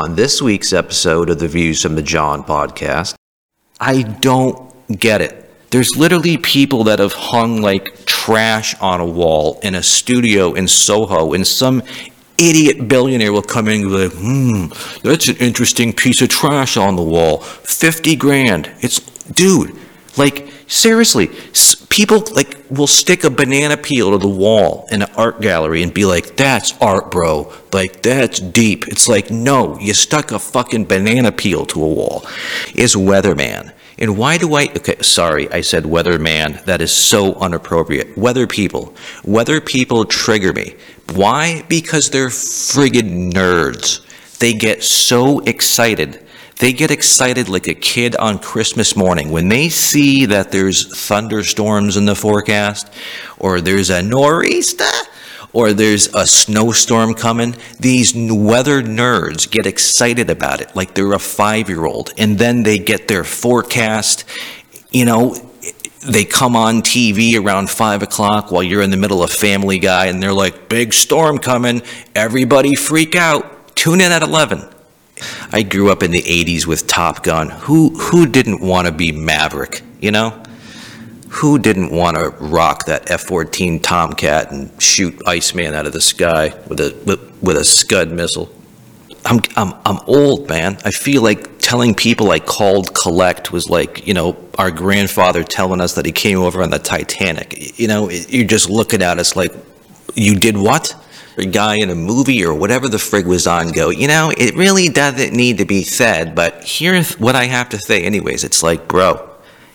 on this week's episode of the Views from the John podcast. I don't get it. There's literally people that have hung like trash on a wall in a studio in Soho, and some idiot billionaire will come in and be like, hmm, that's an interesting piece of trash on the wall. 50 grand. It's, dude, like, seriously, people like will stick a banana peel to the wall in an art gallery and be like, that's art, bro. Like, that's deep. It's like, no, you stuck a fucking banana peel to a wall. Is Weatherman. And why do I, okay, sorry, I said weatherman. That is so inappropriate. Weather people. Weather people trigger me. Why? Because they're friggin' nerds. They get so excited. They get excited like a kid on Christmas morning when they see that there's thunderstorms in the forecast or there's a nor'easter or there's a snowstorm coming, these weather nerds get excited about it like they're a five year old. And then they get their forecast, you know, they come on TV around five o'clock while you're in the middle of Family Guy and they're like, big storm coming, everybody freak out, tune in at 11. I grew up in the 80s with Top Gun. Who, who didn't want to be Maverick, you know? who didn't want to rock that F-14 Tomcat and shoot Iceman out of the sky with a with, with a Scud missile? I'm I'm I'm old, man. I feel like telling people I called collect was like you know our grandfather telling us that he came over on the Titanic. You know, you're just looking at us like you did what? Guy in a movie or whatever the frig was on go, you know, it really doesn't need to be said, but here's what I have to say anyways. It's like, bro,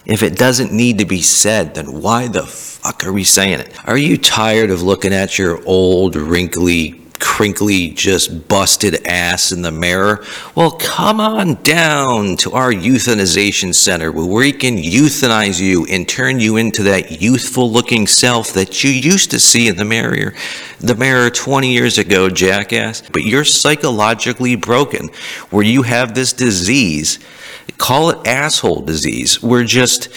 if it doesn't need to be said, then why the fuck are we saying it? Are you tired of looking at your old, wrinkly, crinkly, just busted ass in the mirror? Well, come on down to our euthanization center where we can euthanize you and turn you into that youthful looking self that you used to see in the mirror, the mirror 20 years ago, jackass. But you're psychologically broken where you have this disease Call it asshole disease. We're just,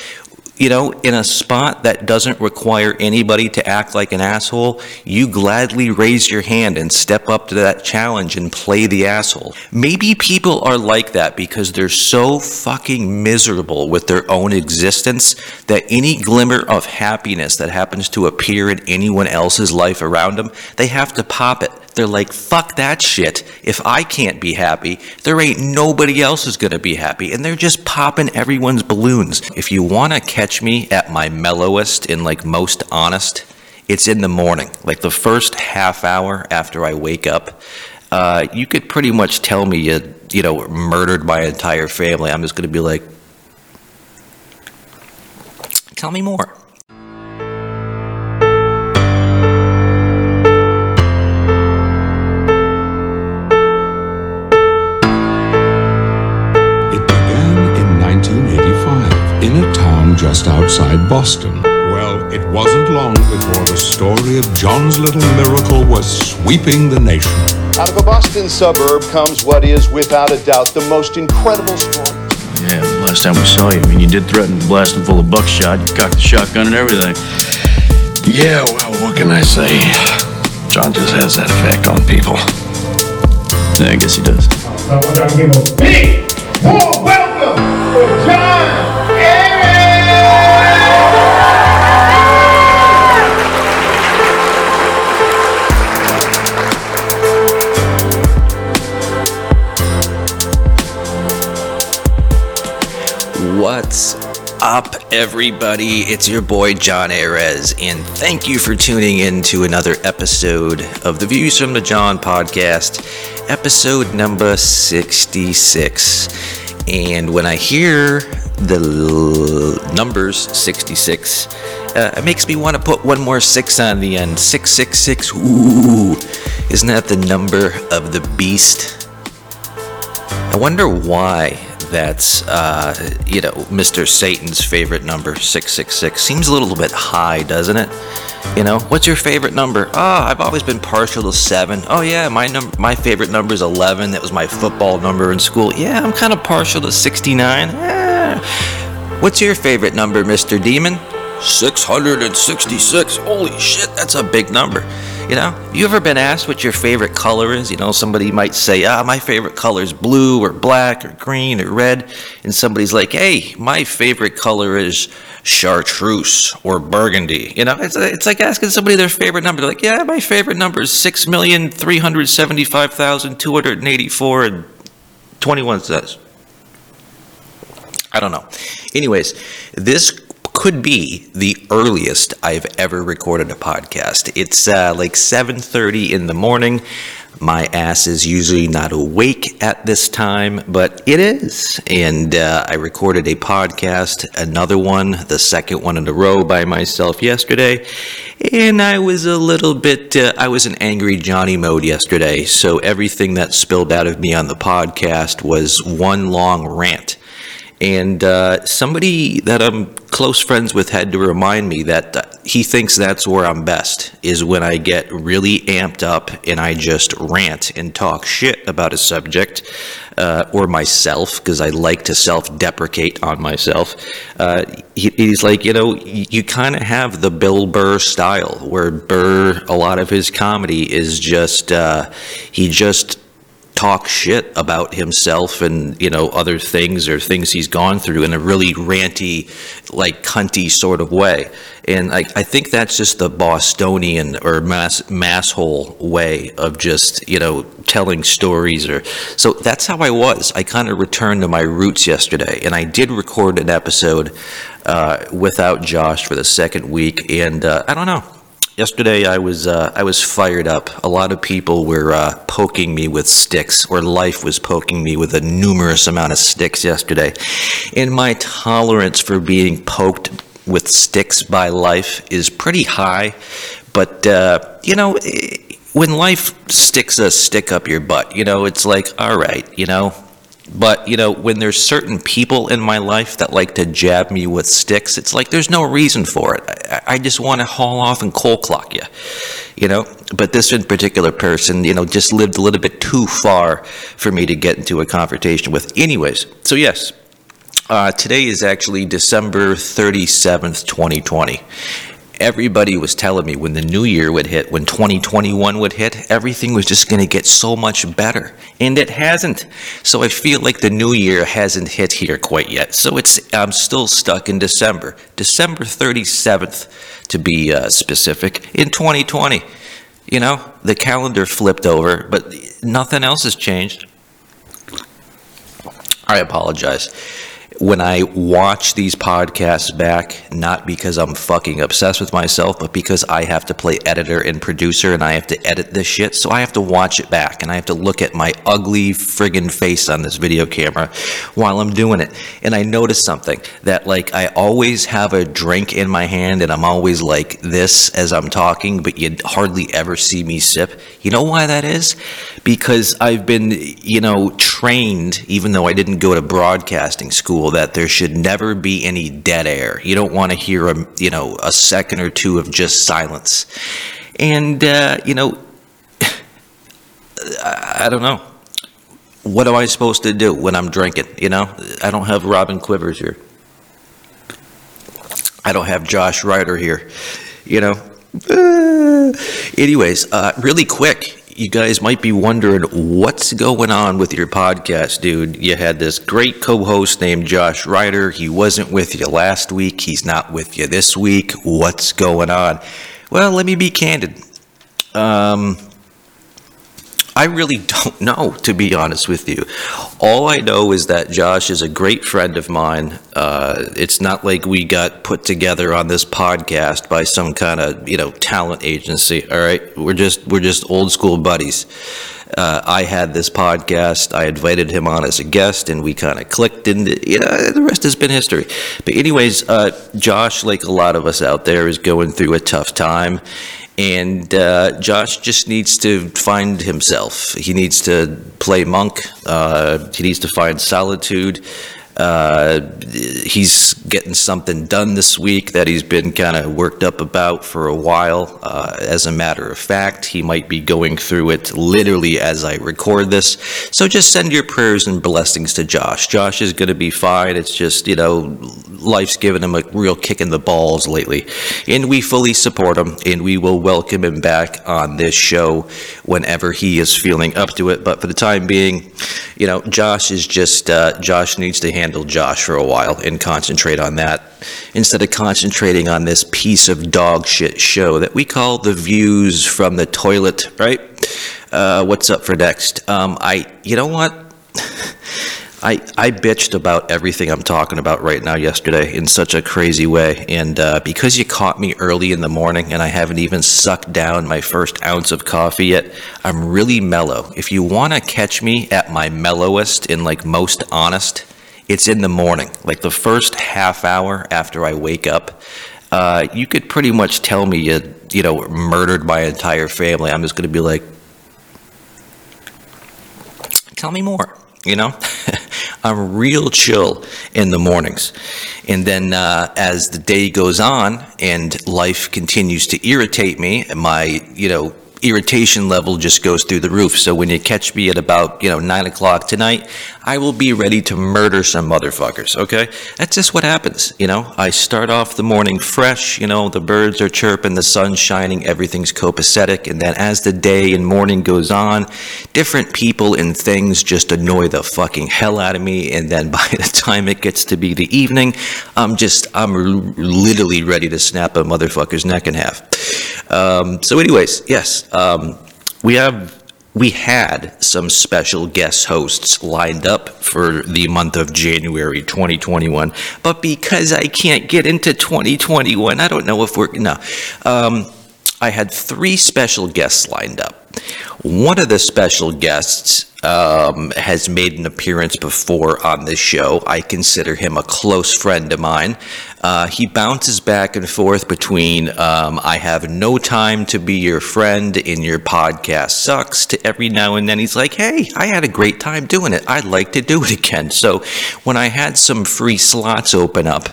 you know, in a spot that doesn't require anybody to act like an asshole, you gladly raise your hand and step up to that challenge and play the asshole. Maybe people are like that because they're so fucking miserable with their own existence that any glimmer of happiness that happens to appear in anyone else's life around them, they have to pop it. They're like, fuck that shit. If I can't be happy, there ain't nobody else is gonna be happy. And they're just popping everyone's balloons. If you wanna catch me at my mellowest and like most honest, it's in the morning. Like the first half hour after I wake up, uh, you could pretty much tell me you, you know, murdered my entire family. I'm just gonna be like, tell me more. Just outside Boston. Well, it wasn't long before the story of John's little miracle was sweeping the nation. Out of a Boston suburb comes what is, without a doubt, the most incredible story. Yeah, last time we saw you, I mean, you did threaten to blast him full of buckshot. You cocked the shotgun and everything. Yeah, well, what can I say? John just has that effect on people. Yeah, I guess he does. I want give a big warm welcome for John What's up, everybody? It's your boy John Ares, and thank you for tuning in to another episode of the Views from the John podcast, episode number 66. And when I hear the l- numbers 66, uh, it makes me want to put one more six on the end. 666, ooh, isn't that the number of the beast? I wonder why that's uh, you know Mr. Satan's favorite number, six six six. Seems a little bit high, doesn't it? You know, what's your favorite number? Oh, I've always been partial to seven. Oh yeah, my number, my favorite number is eleven. That was my football number in school. Yeah, I'm kind of partial to sixty-nine. Eh. What's your favorite number, Mr. Demon? 666. Holy shit, that's a big number. You know, have you ever been asked what your favorite color is? You know, somebody might say, ah, my favorite color is blue or black or green or red. And somebody's like, hey, my favorite color is chartreuse or burgundy. You know, it's, it's like asking somebody their favorite number. They're like, yeah, my favorite number is 6,375,284 and 21 cents. I don't know. Anyways, this could be the earliest I've ever recorded a podcast. It's uh, like 7:30 in the morning. My ass is usually not awake at this time, but it is. And uh, I recorded a podcast, another one, the second one in a row by myself yesterday. And I was a little bit, uh, I was in angry Johnny mode yesterday. So everything that spilled out of me on the podcast was one long rant. And uh, somebody that I'm close friends with had to remind me that uh, he thinks that's where I'm best, is when I get really amped up and I just rant and talk shit about a subject uh, or myself, because I like to self deprecate on myself. Uh, he, he's like, you know, you, you kind of have the Bill Burr style, where Burr, a lot of his comedy is just, uh, he just talk shit about himself and you know other things or things he's gone through in a really ranty like cunty sort of way. And I, I think that's just the bostonian or mass masshole way of just you know telling stories or so that's how i was. I kind of returned to my roots yesterday and i did record an episode uh, without josh for the second week and uh, i don't know Yesterday, I was uh, I was fired up. A lot of people were uh, poking me with sticks, or life was poking me with a numerous amount of sticks yesterday. And my tolerance for being poked with sticks by life is pretty high. But uh, you know, eh, when life sticks a stick up your butt, you know, it's like, all right, you know, but, you know, when there's certain people in my life that like to jab me with sticks, it's like there's no reason for it. I, I just want to haul off and cold clock you, you know? But this in particular person, you know, just lived a little bit too far for me to get into a confrontation with. Anyways, so yes, uh, today is actually December 37th, 2020 everybody was telling me when the new year would hit, when 2021 would hit, everything was just going to get so much better. And it hasn't. So I feel like the new year hasn't hit here quite yet. So it's I'm still stuck in December, December 37th to be uh, specific, in 2020. You know, the calendar flipped over, but nothing else has changed. I apologize when I watch these podcasts back, not because I'm fucking obsessed with myself, but because I have to play editor and producer and I have to edit this shit. So I have to watch it back and I have to look at my ugly friggin' face on this video camera while I'm doing it. And I notice something that like I always have a drink in my hand and I'm always like this as I'm talking, but you hardly ever see me sip. You know why that is? Because I've been, you know, trained, even though I didn't go to broadcasting school, that there should never be any dead air. You don't want to hear a, you know, a second or two of just silence. And, uh, you know, I, I don't know. What am I supposed to do when I'm drinking? You know, I don't have Robin Quivers here. I don't have Josh Ryder here. You know, uh, anyways, uh, really quick, you guys might be wondering what's going on with your podcast, dude. You had this great co host named Josh Ryder. He wasn't with you last week, he's not with you this week. What's going on? Well, let me be candid. Um, I really don't know, to be honest with you. All I know is that Josh is a great friend of mine. Uh, it's not like we got put together on this podcast by some kind of you know talent agency. All right, we're just we're just old school buddies. Uh, I had this podcast. I invited him on as a guest, and we kind of clicked, and you know the rest has been history. But anyways, uh, Josh, like a lot of us out there, is going through a tough time, and uh, Josh just needs to find himself. He needs to play monk. Uh, he needs to find solitude. Uh, he's getting something done this week that he's been kind of worked up about for a while. Uh, as a matter of fact, he might be going through it literally as I record this. So just send your prayers and blessings to Josh. Josh is going to be fine. It's just, you know, life's given him a real kick in the balls lately. And we fully support him, and we will welcome him back on this show whenever he is feeling up to it. But for the time being, you know, Josh is just, uh, Josh needs to handle Josh for a while and concentrate on that instead of concentrating on this piece of dog shit show that we call The Views from the Toilet, right? Uh, what's up for next? Um, I, you know what? I, I bitched about everything I'm talking about right now yesterday in such a crazy way. And uh, because you caught me early in the morning and I haven't even sucked down my first ounce of coffee yet, I'm really mellow. If you want to catch me at my mellowest and like most honest, it's in the morning, like the first half hour after I wake up. Uh, you could pretty much tell me you, you know, murdered my entire family. I'm just going to be like, tell me more, you know? I'm real chill in the mornings. And then uh, as the day goes on and life continues to irritate me, my, you know, irritation level just goes through the roof. So when you catch me at about, you know, nine o'clock tonight, I will be ready to murder some motherfuckers, okay? That's just what happens, you know? I start off the morning fresh, you know, the birds are chirping, the sun's shining, everything's copacetic. And then as the day and morning goes on, different people and things just annoy the fucking hell out of me. And then by the time it gets to be the evening, I'm just, I'm literally ready to snap a motherfucker's neck in half. Um, so anyways, yes, um, we have, we had some special guest hosts lined up for the month of January 2021, but because I can't get into 2021, I don't know if we're, no. Um, I had three special guests lined up. One of the special guests um, has made an appearance before on this show. I consider him a close friend of mine. Uh, he bounces back and forth between um, I have no time to be your friend and your podcast sucks to every now and then he's like, hey, I had a great time doing it. I'd like to do it again. So when I had some free slots open up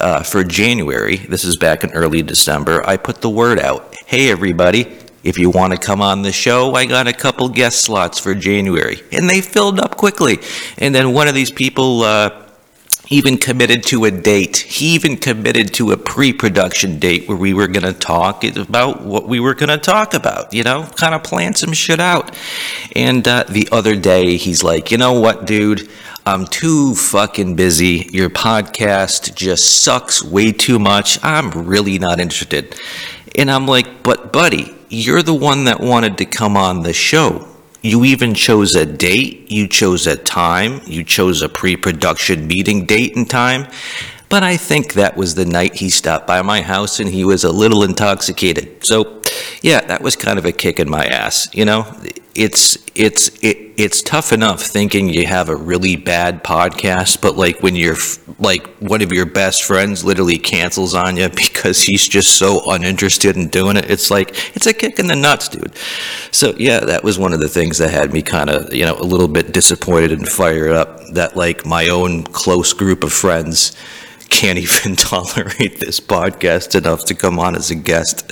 uh, for January, this is back in early December, I put the word out. Hey, everybody, if you want to come on the show, I got a couple guest slots for January. And they filled up quickly. And then one of these people uh, even committed to a date. He even committed to a pre production date where we were going to talk about what we were going to talk about, you know, kind of plan some shit out. And uh, the other day, he's like, you know what, dude? I'm too fucking busy. Your podcast just sucks way too much. I'm really not interested. And I'm like, but buddy, you're the one that wanted to come on the show. You even chose a date, you chose a time, you chose a pre production meeting date and time. But I think that was the night he stopped by my house and he was a little intoxicated. So, yeah, that was kind of a kick in my ass. You know, it's it's it, it's tough enough thinking you have a really bad podcast, but like when you're like one of your best friends literally cancels on you because he's just so uninterested in doing it. It's like it's a kick in the nuts, dude. So yeah, that was one of the things that had me kind of you know a little bit disappointed and fired up. That like my own close group of friends can't even tolerate this podcast enough to come on as a guest.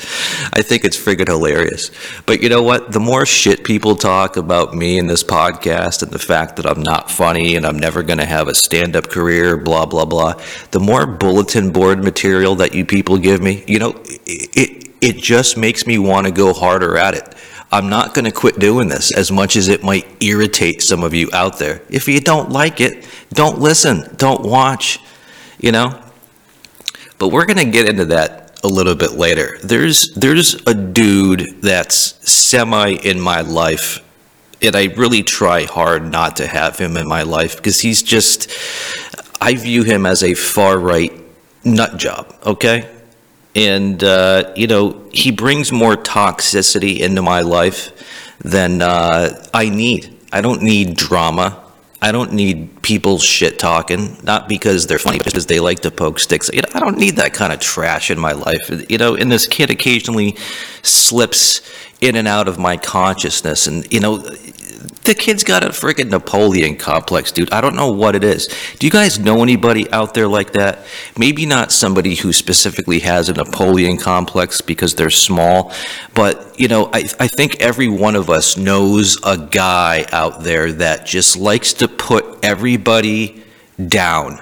I think it's friggin' hilarious. But you know what? The more shit people talk about me in this podcast and the fact that I'm not funny and I'm never going to have a stand up career, blah, blah, blah, the more bulletin board material that you people give me, you know, it, it, it just makes me want to go harder at it. I'm not going to quit doing this as much as it might irritate some of you out there. If you don't like it, don't listen, don't watch you know? But we're going to get into that a little bit later. There's there's a dude that's semi in my life and I really try hard not to have him in my life because he's just I view him as a far right nut job, okay? And uh, you know, he brings more toxicity into my life than uh, I need. I don't need drama. I don't need people shit talking, not because they're funny, but because they like to poke sticks. You know, I don't need that kind of trash in my life. You know, and this kid occasionally slips in and out of my consciousness. And, you know, the kid's got a freaking Napoleon complex, dude. I don't know what it is. Do you guys know anybody out there like that? Maybe not somebody who specifically has a Napoleon complex because they're small, but you know, I, I think every one of us knows a guy out there that just likes to put everybody down.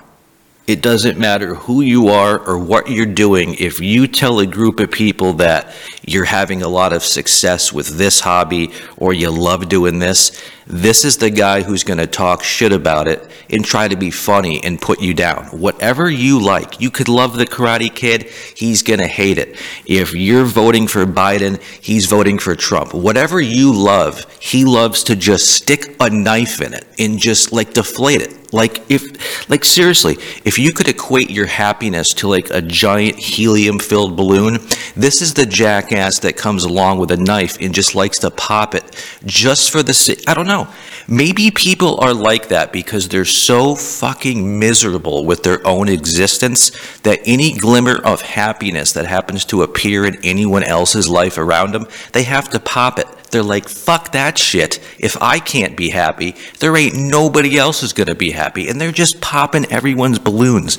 It doesn't matter who you are or what you're doing. If you tell a group of people that you're having a lot of success with this hobby or you love doing this, this is the guy who's going to talk shit about it and try to be funny and put you down. Whatever you like, you could love the Karate Kid, he's going to hate it. If you're voting for Biden, he's voting for Trump. Whatever you love, he loves to just stick a knife in it and just like deflate it. Like if, like seriously, if you could equate your happiness to like a giant helium-filled balloon, this is the jackass that comes along with a knife and just likes to pop it just for the sake. I don't know. Maybe people are like that because they're so fucking miserable with their own existence that any glimmer of happiness that happens to appear in anyone else's life around them, they have to pop it. They're like, fuck that shit. If I can't be happy, there ain't nobody else is going to be happy. And they're just popping everyone's balloons.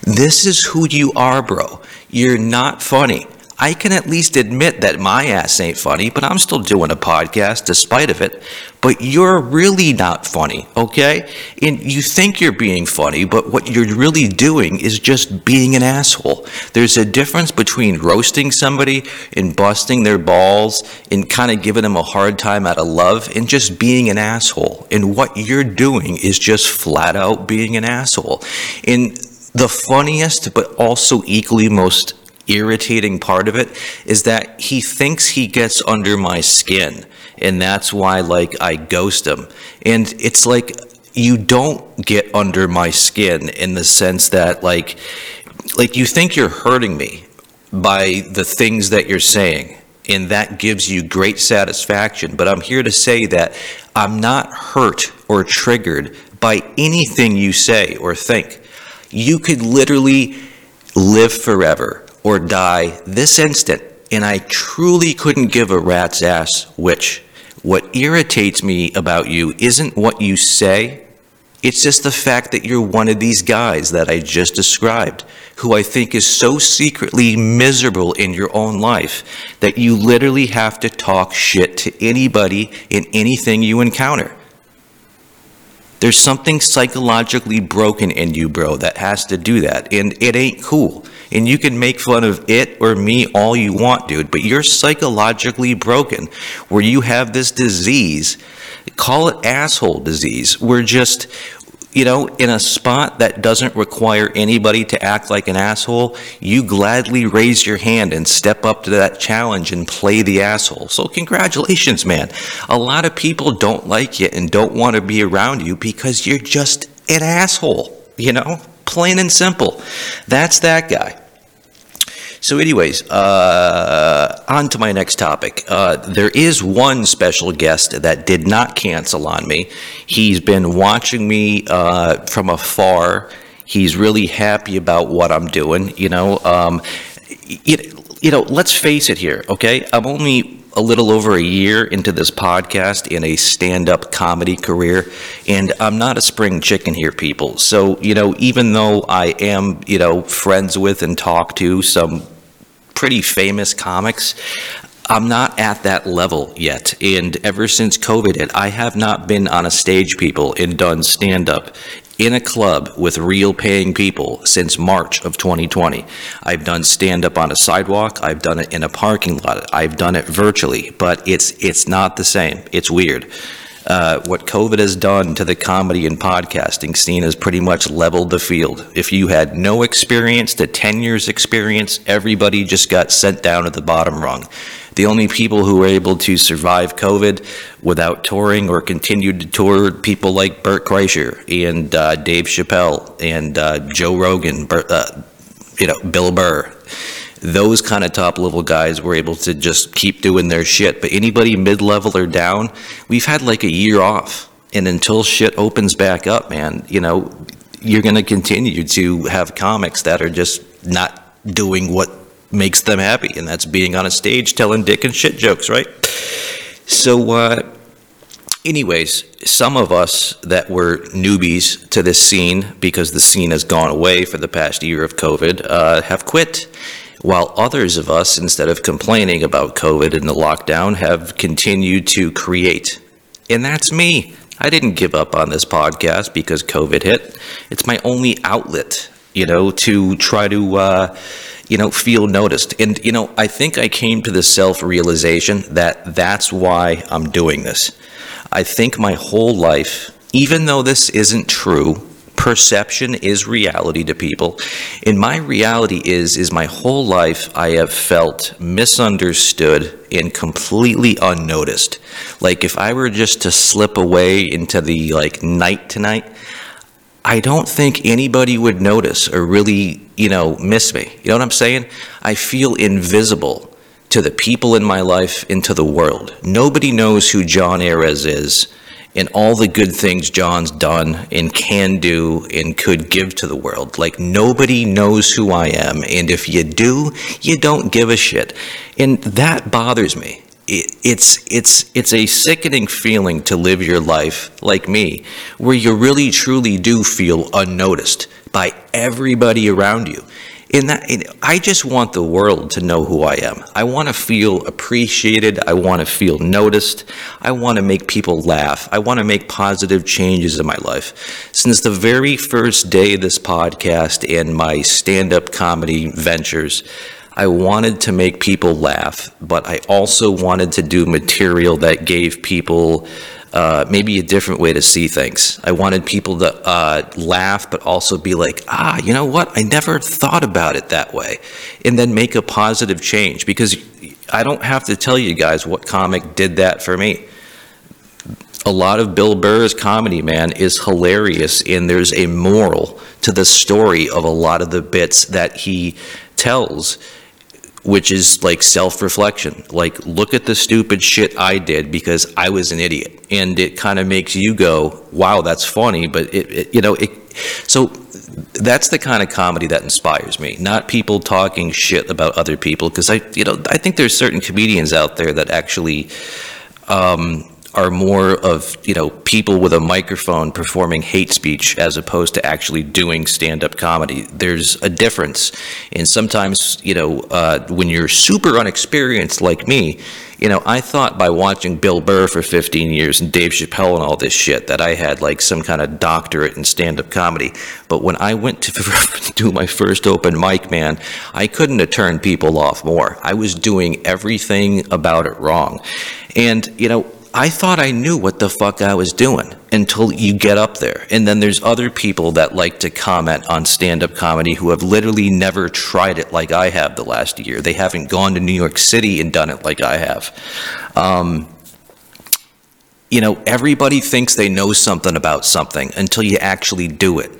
This is who you are, bro. You're not funny. I can at least admit that my ass ain't funny, but I'm still doing a podcast despite of it. But you're really not funny, okay? And you think you're being funny, but what you're really doing is just being an asshole. There's a difference between roasting somebody and busting their balls and kind of giving them a hard time out of love and just being an asshole. And what you're doing is just flat out being an asshole. And the funniest, but also equally most irritating part of it is that he thinks he gets under my skin and that's why like I ghost him. And it's like you don't get under my skin in the sense that like like you think you're hurting me by the things that you're saying and that gives you great satisfaction. But I'm here to say that I'm not hurt or triggered by anything you say or think. You could literally live forever or die this instant, and I truly couldn't give a rat's ass which. What irritates me about you isn't what you say, it's just the fact that you're one of these guys that I just described, who I think is so secretly miserable in your own life that you literally have to talk shit to anybody in anything you encounter. There's something psychologically broken in you, bro, that has to do that, and it ain't cool. And you can make fun of it or me all you want, dude, but you're psychologically broken where you have this disease. Call it asshole disease. We're just, you know, in a spot that doesn't require anybody to act like an asshole, you gladly raise your hand and step up to that challenge and play the asshole. So, congratulations, man. A lot of people don't like you and don't want to be around you because you're just an asshole, you know? Plain and simple. That's that guy. So, anyways, uh, on to my next topic. Uh, there is one special guest that did not cancel on me. He's been watching me uh, from afar. He's really happy about what I'm doing. You know, um, it, you know. Let's face it here, okay? I'm only a little over a year into this podcast in a stand-up comedy career, and I'm not a spring chicken here, people. So, you know, even though I am, you know, friends with and talk to some pretty famous comics, I'm not at that level yet. And ever since COVID I have not been on a stage, people, and done stand-up in a club with real paying people since March of 2020. I've done stand up on a sidewalk, I've done it in a parking lot, I've done it virtually, but it's it's not the same. It's weird. Uh, what COVID has done to the comedy and podcasting scene has pretty much leveled the field. If you had no experience to 10 years experience, everybody just got sent down to the bottom rung. The only people who were able to survive COVID without touring or continued to tour, people like Bert Kreischer and uh, Dave Chappelle and uh, Joe Rogan, Bert, uh, you know, Bill Burr. Those kind of top level guys were able to just keep doing their shit. But anybody mid level or down, we've had like a year off. And until shit opens back up, man, you know, you're going to continue to have comics that are just not doing what makes them happy, and that's being on a stage telling dick and shit jokes, right? So, uh, anyways, some of us that were newbies to this scene, because the scene has gone away for the past year of COVID, uh, have quit. While others of us, instead of complaining about COVID and the lockdown, have continued to create. And that's me. I didn't give up on this podcast because COVID hit. It's my only outlet, you know, to try to, uh, you know, feel noticed. And, you know, I think I came to the self realization that that's why I'm doing this. I think my whole life, even though this isn't true, perception is reality to people. And my reality is, is my whole life I have felt misunderstood and completely unnoticed. Like if I were just to slip away into the like night tonight, I don't think anybody would notice or really, you know, miss me. You know what I'm saying? I feel invisible to the people in my life and to the world. Nobody knows who John Ayres is and all the good things John's done and can do and could give to the world. Like nobody knows who I am. And if you do, you don't give a shit. And that bothers me. It, it's it's it's a sickening feeling to live your life like me, where you really truly do feel unnoticed by everybody around you. In that, in, I just want the world to know who I am. I want to feel appreciated. I want to feel noticed. I want to make people laugh. I want to make positive changes in my life. Since the very first day of this podcast and my stand-up comedy ventures, I wanted to make people laugh, but I also wanted to do material that gave people uh, maybe a different way to see things. I wanted people to uh, laugh, but also be like, ah, you know what? I never thought about it that way. And then make a positive change because I don't have to tell you guys what comic did that for me. A lot of Bill Burr's comedy, man, is hilarious, and there's a moral to the story of a lot of the bits that he tells which is like self-reflection. Like, look at the stupid shit I did because I was an idiot, and it kind of makes you go, "Wow, that's funny." But it, it, you know, it. So that's the kind of comedy that inspires me. Not people talking shit about other people, because I, you know, I think there's certain comedians out there that actually. Um, are more of you know people with a microphone performing hate speech as opposed to actually doing stand-up comedy. There's a difference, and sometimes you know uh, when you're super unexperienced like me, you know I thought by watching Bill Burr for 15 years and Dave Chappelle and all this shit that I had like some kind of doctorate in stand-up comedy. But when I went to do my first open mic, man, I couldn't have turned people off more. I was doing everything about it wrong, and you know I thought I knew what the fuck I was doing until you get up there. And then there's other people that like to comment on stand up comedy who have literally never tried it like I have the last year. They haven't gone to New York City and done it like I have. Um, you know, everybody thinks they know something about something until you actually do it.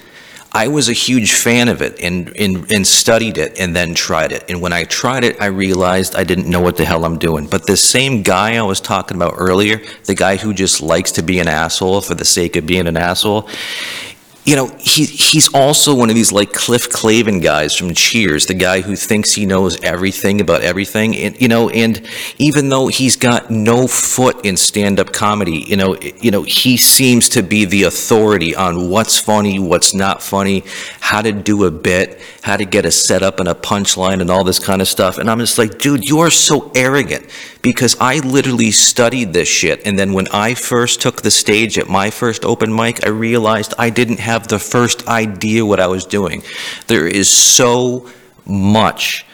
I was a huge fan of it and, and, and studied it and then tried it. And when I tried it, I realized I didn't know what the hell I'm doing. But this same guy I was talking about earlier, the guy who just likes to be an asshole for the sake of being an asshole, you know, he, he's also one of these like Cliff Clavin guys from Cheers, the guy who thinks he knows everything about everything. And, you know, and even though he's got no foot in stand-up comedy, you know, you know, he seems to be the authority on what's funny, what's not funny, how to do a bit, how to get a setup and a punchline and all this kind of stuff. And I'm just like, dude, you are so arrogant because I literally studied this shit. And then when I first took the stage at my first open mic, I realized I didn't have the first idea what I was doing. There is so much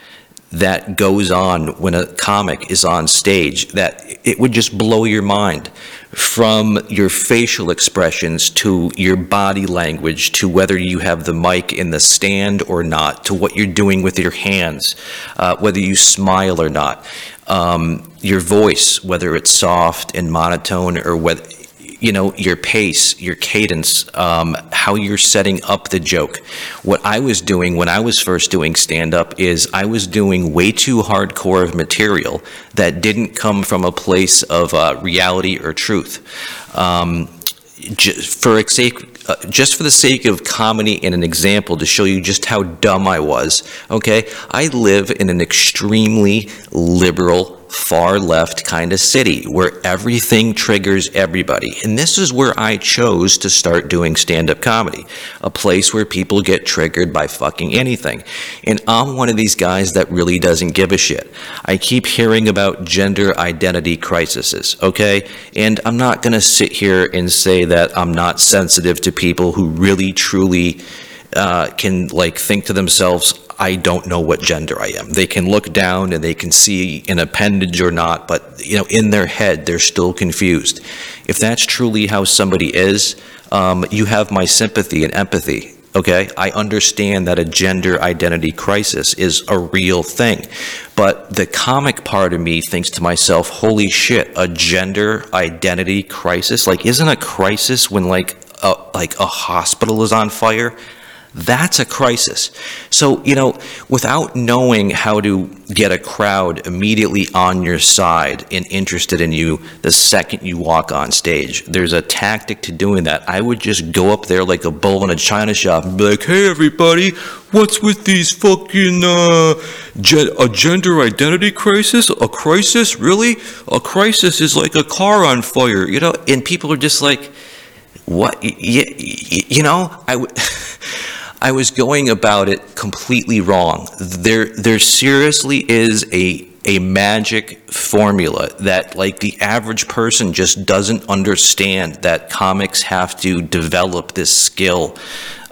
that goes on when a comic is on stage that it would just blow your mind from your facial expressions to your body language to whether you have the mic in the stand or not to what you're doing with your hands uh, whether you smile or not. Um, your voice whether it's soft and monotone or whether you know, your pace, your cadence, um, how you're setting up the joke. What I was doing when I was first doing stand up is I was doing way too hardcore of material that didn't come from a place of uh, reality or truth. Um, just for sake, uh, just for the sake of comedy and an example to show you just how dumb I was, okay? I live in an extremely liberal far left kind of city where everything triggers everybody. And this is where I chose to start doing stand up comedy, a place where people get triggered by fucking anything. And I'm one of these guys that really doesn't give a shit. I keep hearing about gender identity crises, okay? And I'm not going to sit here and say that I'm not sensitive to people who really, truly uh, can like think to themselves, I don't know what gender I am. They can look down and they can see an appendage or not, but you know, in their head, they're still confused. If that's truly how somebody is, um, you have my sympathy and empathy. Okay, I understand that a gender identity crisis is a real thing, but the comic part of me thinks to myself, "Holy shit, a gender identity crisis! Like, isn't a crisis when like a, like a hospital is on fire?" That's a crisis. So, you know, without knowing how to get a crowd immediately on your side and interested in you the second you walk on stage, there's a tactic to doing that. I would just go up there like a bull in a china shop and be like, hey, everybody, what's with these fucking, uh, gen- a gender identity crisis? A crisis? Really? A crisis is like a car on fire, you know? And people are just like, what? Y- y- y- you know, I w- I was going about it completely wrong. There, there seriously is a a magic formula that like the average person just doesn't understand that comics have to develop this skill.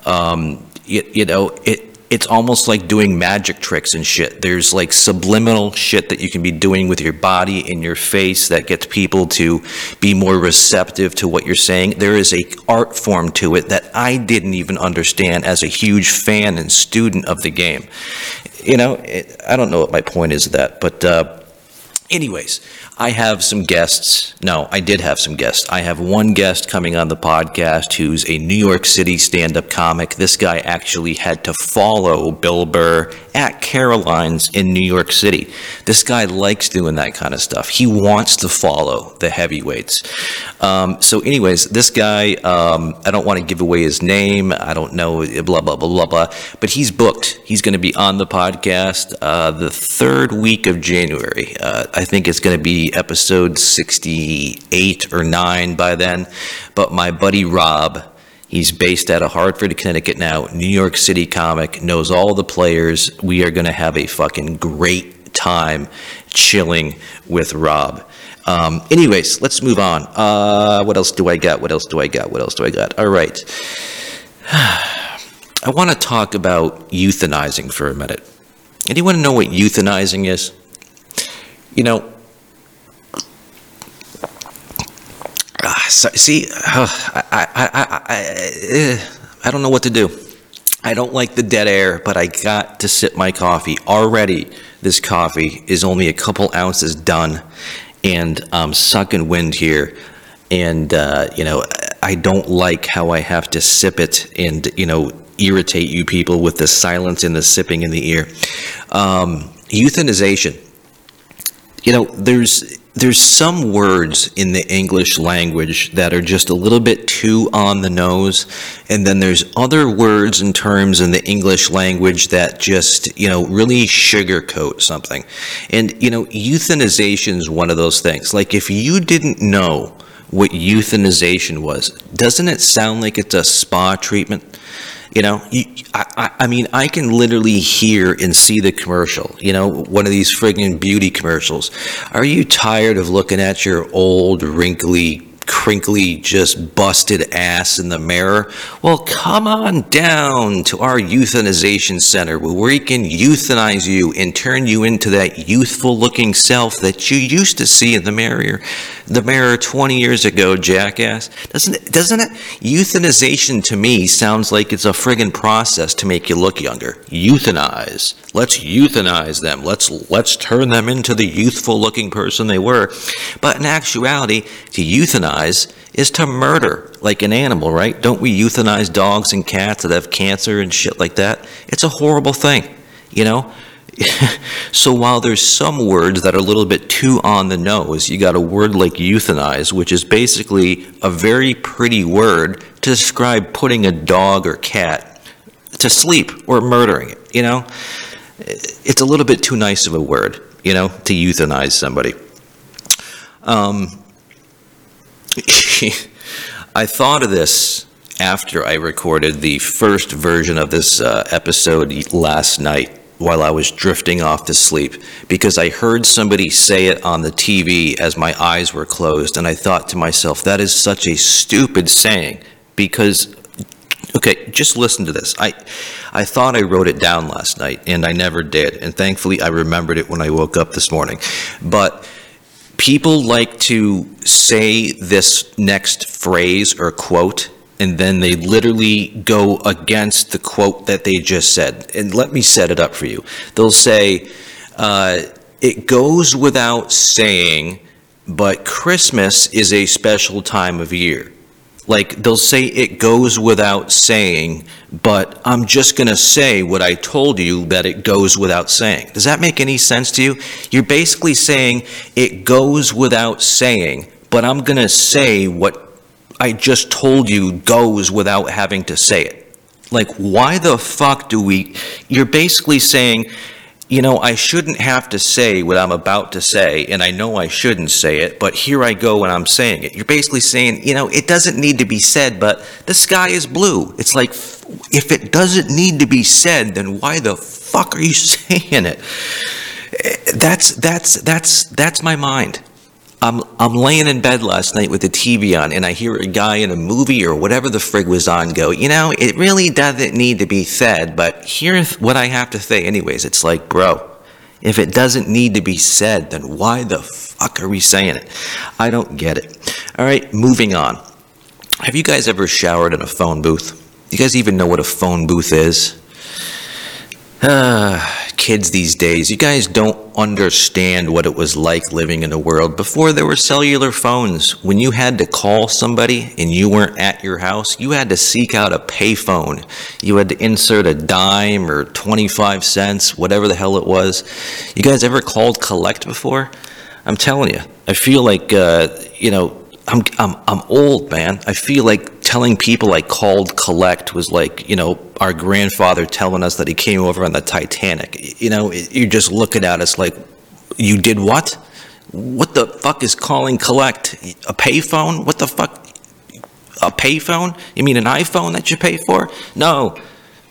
Um, you, you know, it it's almost like doing magic tricks and shit. There's like subliminal shit that you can be doing with your body and your face that gets people to be more receptive to what you're saying. There is a art form to it that I didn't even understand as a huge fan and student of the game. You know, it, I don't know what my point is that, but uh, anyways, I have some guests. No, I did have some guests. I have one guest coming on the podcast who's a New York City stand up comic. This guy actually had to follow Bill Burr at Caroline's in New York City. This guy likes doing that kind of stuff. He wants to follow the heavyweights. Um, so, anyways, this guy, um, I don't want to give away his name. I don't know, blah, blah, blah, blah, blah. But he's booked. He's going to be on the podcast uh, the third week of January. Uh, I think it's going to be episode 68 or 9 by then. But my buddy Rob, He's based out of Hartford, Connecticut now, New York City comic, knows all the players. We are going to have a fucking great time chilling with Rob. Um, anyways, let's move on. Uh, what else do I got? What else do I got? What else do I got? All right. I want to talk about euthanizing for a minute. Anyone know what euthanizing is? You know, Ah, so, see, uh, I, I, I, I, eh, I don't know what to do. I don't like the dead air, but I got to sip my coffee. Already, this coffee is only a couple ounces done, and I'm sucking wind here. And, uh, you know, I don't like how I have to sip it and, you know, irritate you people with the silence and the sipping in the ear. Um, euthanization. You know, there's there's some words in the English language that are just a little bit too on the nose, and then there's other words and terms in the English language that just, you know, really sugarcoat something. And, you know, euthanization is one of those things. Like, if you didn't know what euthanization was, doesn't it sound like it's a spa treatment? You know, you, I, I, I mean, I can literally hear and see the commercial, you know, one of these friggin' beauty commercials. Are you tired of looking at your old, wrinkly, crinkly, just busted ass in the mirror? Well, come on down to our euthanization center where we can euthanize you and turn you into that youthful looking self that you used to see in the mirror, the mirror 20 years ago, jackass. Doesn't it, doesn't it? Euthanization to me sounds like it's a friggin' process to make you look younger. Euthanize. Let's euthanize them. Let's let's turn them into the youthful looking person they were. But in actuality, to euthanize is to murder like an animal, right? Don't we euthanize dogs and cats that have cancer and shit like that? It's a horrible thing, you know? so while there's some words that are a little bit too on the nose, you got a word like euthanize, which is basically a very pretty word to describe putting a dog or cat to sleep or murdering it, you know? It's a little bit too nice of a word. you know, to euthanize somebody. Um, I thought of this after I recorded the first version of this uh, episode last night while I was drifting off to sleep because I heard somebody say it on the TV as my eyes were closed, and I thought to myself, that is such a stupid saying because. Okay, just listen to this. I, I thought I wrote it down last night, and I never did. And thankfully, I remembered it when I woke up this morning. But people like to say this next phrase or quote, and then they literally go against the quote that they just said. And let me set it up for you. They'll say, uh, it goes without saying, but Christmas is a special time of year. Like, they'll say it goes without saying, but I'm just going to say what I told you that it goes without saying. Does that make any sense to you? You're basically saying it goes without saying, but I'm going to say what I just told you goes without having to say it. Like, why the fuck do we? You're basically saying, you know, I shouldn't have to say what I'm about to say, and I know I shouldn't say it, but here I go and I'm saying it. You're basically saying, you know, it doesn't need to be said, but the sky is blue. It's like, if it doesn't need to be said, then why the fuck are you saying it? That's, that's, that's, that's my mind. I'm, I'm laying in bed last night with the TV on and I hear a guy in a movie or whatever the frig was on go, you know, it really doesn't need to be said, but here's what I have to say anyways. It's like, bro, if it doesn't need to be said, then why the fuck are we saying it? I don't get it. All right, moving on. Have you guys ever showered in a phone booth? You guys even know what a phone booth is? Ah, kids these days, you guys don't understand what it was like living in a world before there were cellular phones. When you had to call somebody and you weren't at your house, you had to seek out a payphone. You had to insert a dime or 25 cents, whatever the hell it was. You guys ever called collect before? I'm telling you, I feel like, uh, you know, I'm, I'm, I'm old, man. I feel like telling people I called collect was like, you know, our grandfather telling us that he came over on the Titanic. You know, you're just looking at us like, you did what? What the fuck is calling collect? A payphone? What the fuck? A payphone? You mean an iPhone that you pay for? No.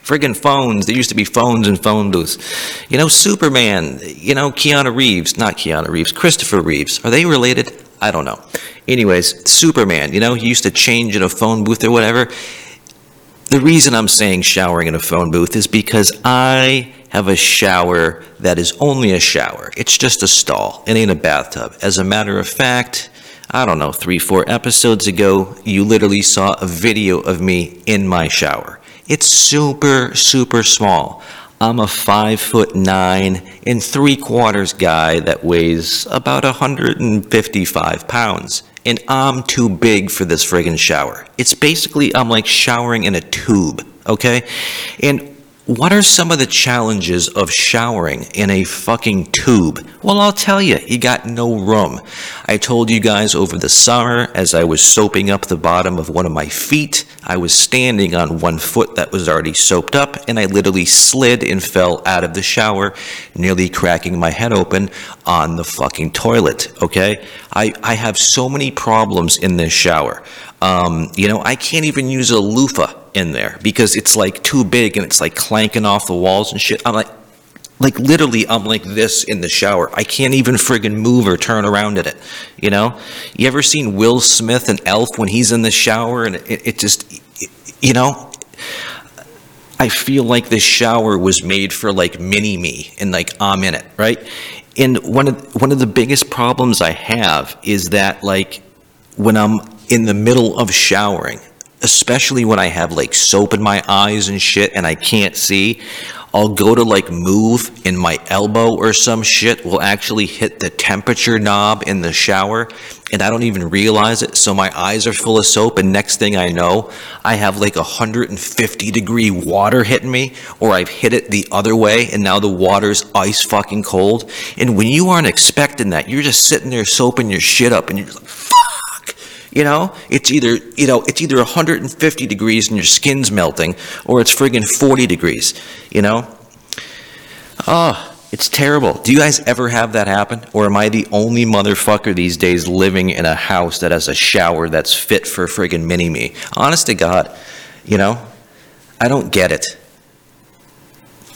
Friggin' phones. There used to be phones and phone booths. You know, Superman, you know, Keanu Reeves, not Keanu Reeves, Christopher Reeves. Are they related? I don't know. Anyways, Superman, you know, he used to change in a phone booth or whatever. The reason I'm saying showering in a phone booth is because I have a shower that is only a shower. It's just a stall. It ain't a bathtub. As a matter of fact, I don't know, three, four episodes ago, you literally saw a video of me in my shower. It's super, super small. I'm a five foot nine and three quarters guy that weighs about 155 pounds. And I'm too big for this friggin' shower. It's basically, I'm like showering in a tube, okay? And what are some of the challenges of showering in a fucking tube? Well, I'll tell you, you got no room. I told you guys over the summer as I was soaping up the bottom of one of my feet, I was standing on one foot that was already soaped up, and I literally slid and fell out of the shower, nearly cracking my head open on the fucking toilet, okay? I, I have so many problems in this shower. Um, you know, I can't even use a loofah in there because it's like too big and it's like clanking off the walls and shit. I'm like, like literally, I'm like this in the shower. I can't even friggin' move or turn around in it. You know, you ever seen Will Smith and Elf when he's in the shower and it, it just, you know, I feel like this shower was made for like mini me and like I'm in it, right? And one of one of the biggest problems I have is that like when I'm in the middle of showering, especially when I have like soap in my eyes and shit and I can't see, I'll go to like move and my elbow or some shit will actually hit the temperature knob in the shower and I don't even realize it. So my eyes are full of soap and next thing I know, I have like 150 degree water hitting me or I've hit it the other way and now the water's ice fucking cold. And when you aren't expecting that, you're just sitting there soaping your shit up and you're like, fuck. You know, it's either, you know, it's either 150 degrees and your skin's melting or it's friggin' 40 degrees, you know? Oh, It's terrible. Do you guys ever have that happen? Or am I the only motherfucker these days living in a house that has a shower that's fit for friggin' mini me? Honest to God, you know, I don't get it.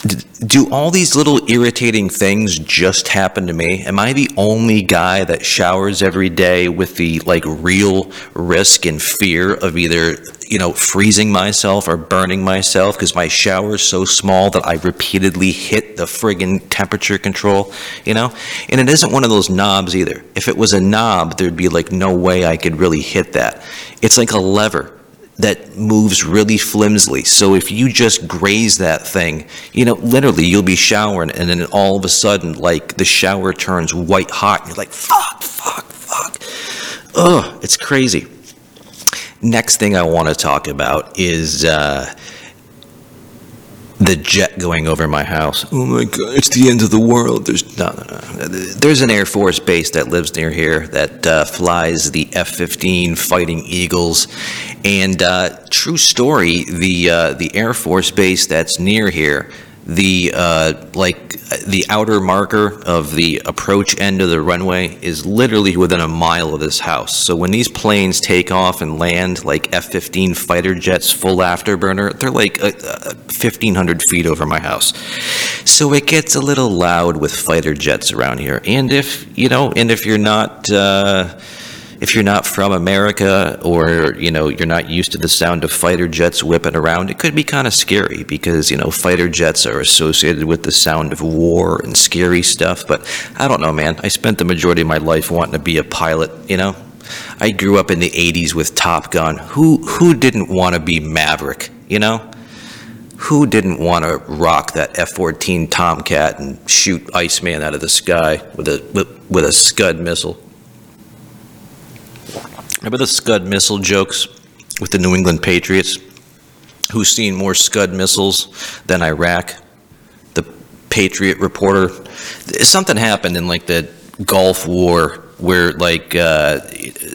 Do all these little irritating things just happen to me? Am I the only guy that showers every day with the like real risk and fear of either, you know, freezing myself or burning myself because my shower is so small that I repeatedly hit the friggin' temperature control, you know? And it isn't one of those knobs either. If it was a knob, there'd be like no way I could really hit that. It's like a lever that moves really flimsily. So if you just graze that thing, you know, literally you'll be showering and then all of a sudden, like the shower turns white hot. And you're like, fuck, fuck, fuck. Ugh, it's crazy. Next thing I want to talk about is uh, the jet going over my house. Oh my God, it's the end of the world. There's no, no, no. There's an Air Force base that lives near here that uh, flies the F-15 Fighting Eagles, and uh, true story, the uh, the Air Force base that's near here, the uh, like the outer marker of the approach end of the runway is literally within a mile of this house. So when these planes take off and land, like F-15 fighter jets, full afterburner, they're like uh, uh, 1,500 feet over my house. So it gets a little loud with fighter jets around here. And if you know, and if you're not. Uh, if you're not from America or, you know, you're not used to the sound of fighter jets whipping around, it could be kind of scary because, you know, fighter jets are associated with the sound of war and scary stuff. But I don't know, man. I spent the majority of my life wanting to be a pilot, you know? I grew up in the 80s with Top Gun. Who, who didn't want to be Maverick, you know? Who didn't want to rock that F-14 Tomcat and shoot Iceman out of the sky with a, with, with a Scud missile? Remember the Scud missile jokes with the New England Patriots? Who's seen more Scud missiles than Iraq? The Patriot reporter. Something happened in like the Gulf War where like uh,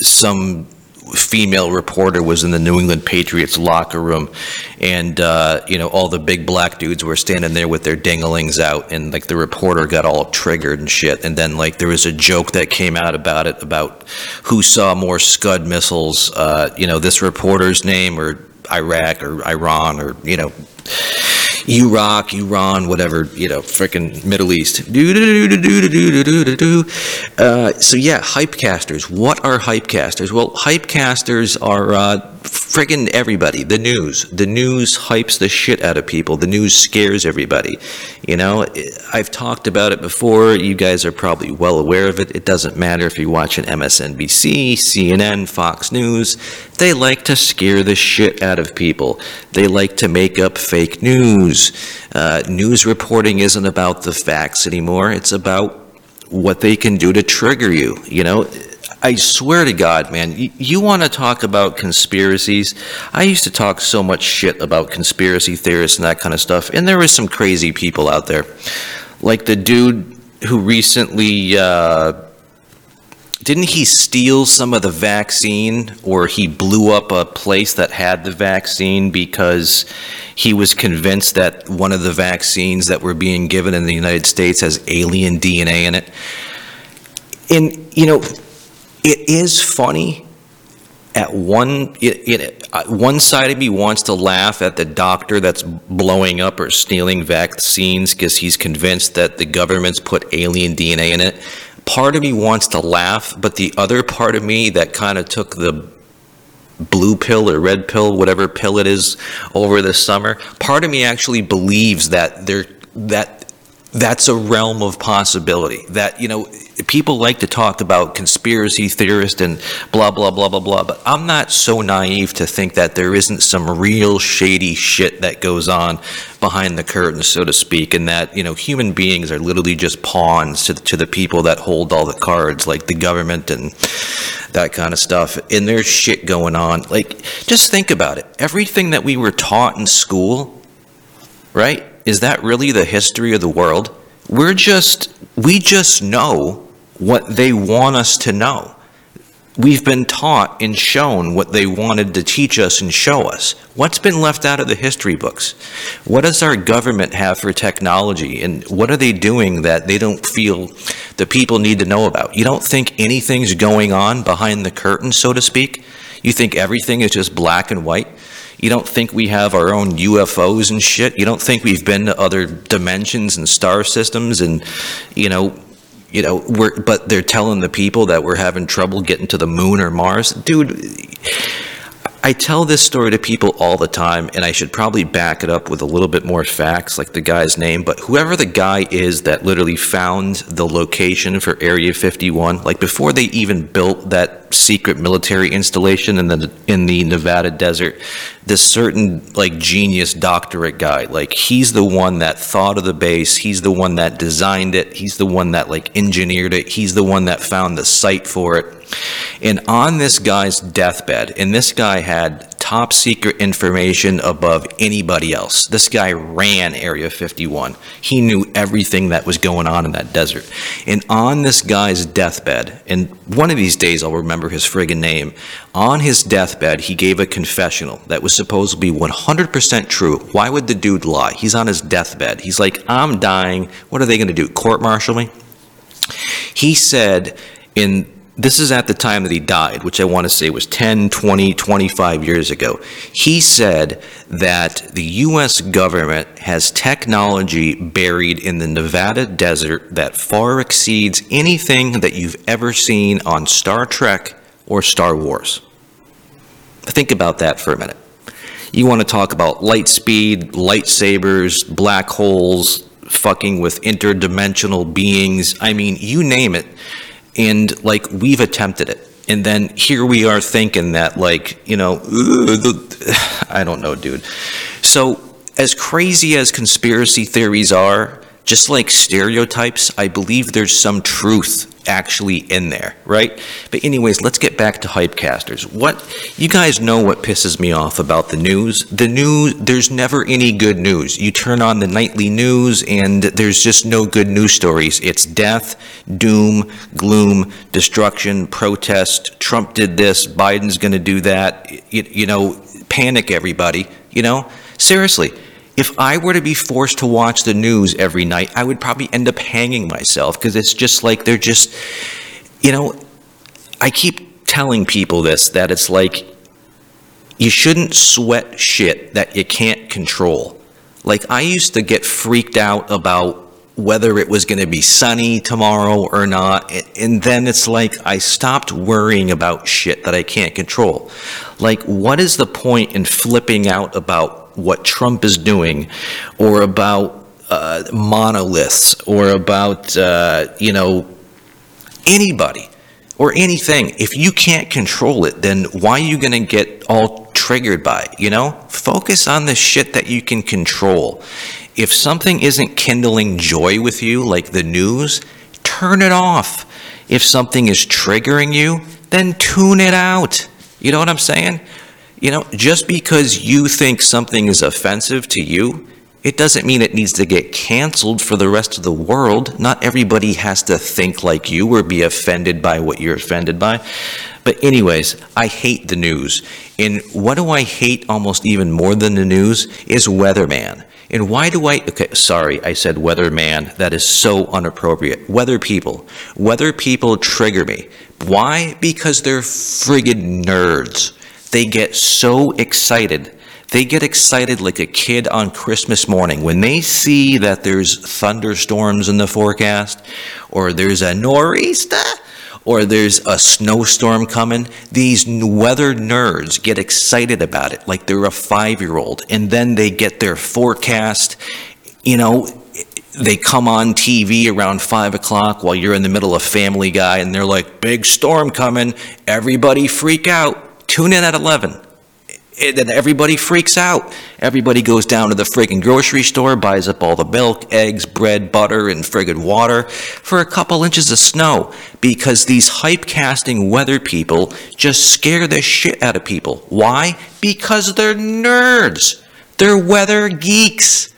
some female reporter was in the New England Patriots locker room, and uh, you know all the big black dudes were standing there with their dinglings out, and like the reporter got all triggered and shit. And then like there was a joke that came out about it about who saw more Scud missiles, uh, you know, this reporter's name or Iraq or Iran or you know. Iraq, Iran, whatever, you know, freaking Middle East. Uh, so, yeah, hypecasters. What are hypecasters? Well, hypecasters are uh, friggin' everybody. The news. The news hypes the shit out of people. The news scares everybody. You know, I've talked about it before. You guys are probably well aware of it. It doesn't matter if you watch an MSNBC, CNN, Fox News. They like to scare the shit out of people. They like to make up fake news. Uh, news reporting isn't about the facts anymore. It's about what they can do to trigger you. You know, I swear to God, man, you, you want to talk about conspiracies? I used to talk so much shit about conspiracy theorists and that kind of stuff, and there was some crazy people out there. Like the dude who recently, uh, didn't he steal some of the vaccine or he blew up a place that had the vaccine because he was convinced that one of the vaccines that were being given in the United States has alien DNA in it? And, you know, it is funny at one it, it, uh, one side of me wants to laugh at the doctor that's blowing up or stealing vaccines because he's convinced that the government's put alien DNA in it. Part of me wants to laugh, but the other part of me that kind of took the blue pill or red pill, whatever pill it is, over the summer, part of me actually believes that there that that's a realm of possibility. That, you know, people like to talk about conspiracy theorists and blah, blah, blah, blah, blah, but I'm not so naive to think that there isn't some real shady shit that goes on behind the curtain, so to speak, and that, you know, human beings are literally just pawns to, to the people that hold all the cards, like the government and that kind of stuff. And there's shit going on. Like, just think about it. Everything that we were taught in school, right? Is that really the history of the world? We're just, we just know what they want us to know. we've been taught and shown what they wanted to teach us and show us. What's been left out of the history books? What does our government have for technology, and what are they doing that they don't feel the people need to know about? You don't think anything's going on behind the curtain, so to speak? You think everything is just black and white? You don't think we have our own UFOs and shit? You don't think we've been to other dimensions and star systems and, you know, you know, we're, but they're telling the people that we're having trouble getting to the moon or Mars. Dude, I tell this story to people all the time, and I should probably back it up with a little bit more facts, like the guy's name. But whoever the guy is that literally found the location for Area 51, like before they even built that secret military installation in the in the Nevada desert, this certain like genius doctorate guy, like he's the one that thought of the base, he's the one that designed it, he's the one that like engineered it, he's the one that found the site for it. And on this guy's deathbed, and this guy had top secret information above anybody else. This guy ran Area 51. He knew everything that was going on in that desert. And on this guy's deathbed, and one of these days I'll remember his friggin' name, on his deathbed, he gave a confessional that was supposed to be 100% true. Why would the dude lie? He's on his deathbed. He's like, I'm dying. What are they going to do? Court martial me? He said in this is at the time that he died, which I want to say was 10, 20, 25 years ago. He said that the U.S. government has technology buried in the Nevada desert that far exceeds anything that you've ever seen on Star Trek or Star Wars. Think about that for a minute. You want to talk about light speed, lightsabers, black holes, fucking with interdimensional beings. I mean, you name it and like we've attempted it. And then here we are thinking that like you know i don't know dude. So as crazy as conspiracy theories are just like stereotypes i believe there's some truth actually in there right? But anyways let's get back to hypecasters. What you guys know what pisses me off about the news? The news there's never any good news. You turn on the nightly news and there's just no good news stories. It's death doom gloom destruction protest trump did this biden's going to do that you, you know panic everybody you know? Seriously if I were to be forced to watch the news every night, I would probably end up hanging myself because it's just like they're just, you know, I keep telling people this that it's like you shouldn't sweat shit that you can't control. Like I used to get freaked out about whether it was going to be sunny tomorrow or not. And then it's like I stopped worrying about shit that I can't control. Like, what is the point in flipping out about what Trump is doing or about uh, monoliths or about, uh, you know, anybody or anything. If you can't control it, then why are you going to get all triggered by it, you know? Focus on the shit that you can control. If something isn't kindling joy with you, like the news, turn it off. If something is triggering you, then tune it out. You know what I'm saying? You know, just because you think something is offensive to you, it doesn't mean it needs to get canceled for the rest of the world. Not everybody has to think like you or be offended by what you're offended by. But, anyways, I hate the news. And what do I hate almost even more than the news is Weatherman. And why do I, okay, sorry, I said weatherman. That is so inappropriate. Weather people. Weather people trigger me. Why? Because they're friggin' nerds. They get so excited. They get excited like a kid on Christmas morning when they see that there's thunderstorms in the forecast, or there's a nor'easter, or there's a snowstorm coming. These weather nerds get excited about it like they're a five year old. And then they get their forecast. You know, they come on TV around five o'clock while you're in the middle of Family Guy, and they're like, big storm coming. Everybody freak out Tune in at 11. And then everybody freaks out. Everybody goes down to the friggin' grocery store, buys up all the milk, eggs, bread, butter, and friggin' water for a couple inches of snow because these hype casting weather people just scare the shit out of people. Why? Because they're nerds. They're weather geeks.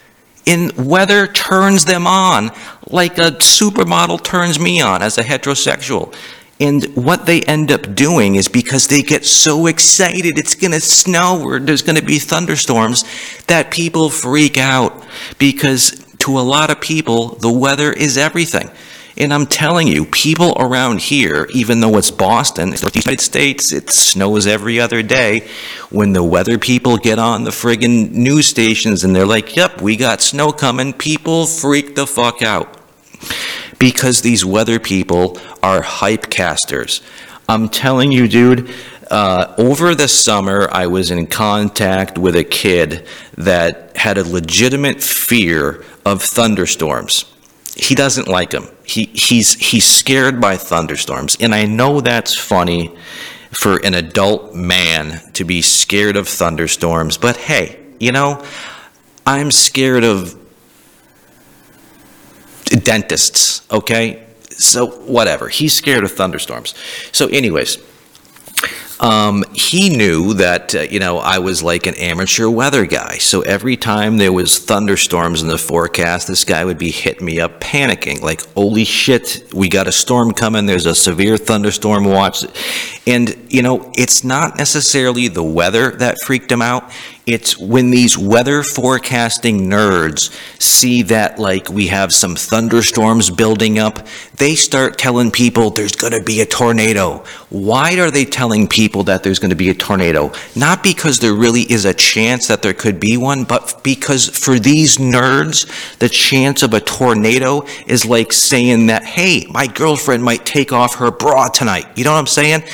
And weather turns them on like a supermodel turns me on as a heterosexual. And what they end up doing is because they get so excited it's going to snow or there's going to be thunderstorms that people freak out because to a lot of people, the weather is everything. And I'm telling you, people around here, even though it's Boston, it's the United States, it snows every other day. When the weather people get on the friggin' news stations and they're like, yep, we got snow coming, people freak the fuck out. Because these weather people are hype casters. I'm telling you, dude, uh, over the summer, I was in contact with a kid that had a legitimate fear of thunderstorms. He doesn't like them. He, he's, he's scared by thunderstorms. And I know that's funny for an adult man to be scared of thunderstorms, but hey, you know, I'm scared of dentists, okay? So, whatever. He's scared of thunderstorms. So, anyways, um, he knew that, uh, you know, I was like an amateur weather guy. So every time there was thunderstorms in the forecast, this guy would be hitting me up panicking, like, holy shit, we got a storm coming, there's a severe thunderstorm watch. And, you know, it's not necessarily the weather that freaked him out. It's when these weather forecasting nerds see that, like, we have some thunderstorms building up, they start telling people there's going to be a tornado. Why are they telling people that there's going to be a tornado? Not because there really is a chance that there could be one, but because for these nerds, the chance of a tornado is like saying that, hey, my girlfriend might take off her bra tonight. You know what I'm saying?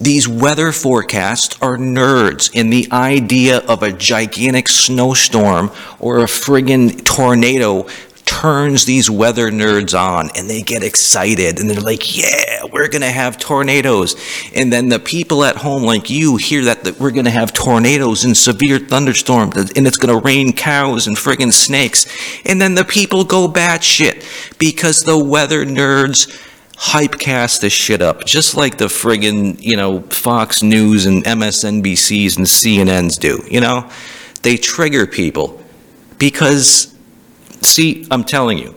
These weather forecasts are nerds, and the idea of a gigantic snowstorm or a friggin' tornado turns these weather nerds on and they get excited and they're like, yeah, we're going to have tornadoes. And then the people at home like you hear that, that we're going to have tornadoes and severe thunderstorms and it's going to rain cows and friggin' snakes. And then the people go batshit because the weather nerds hypecast this shit up, just like the friggin', you know, Fox News and MSNBCs and CNNs do, you know? They trigger people because, see, I'm telling you,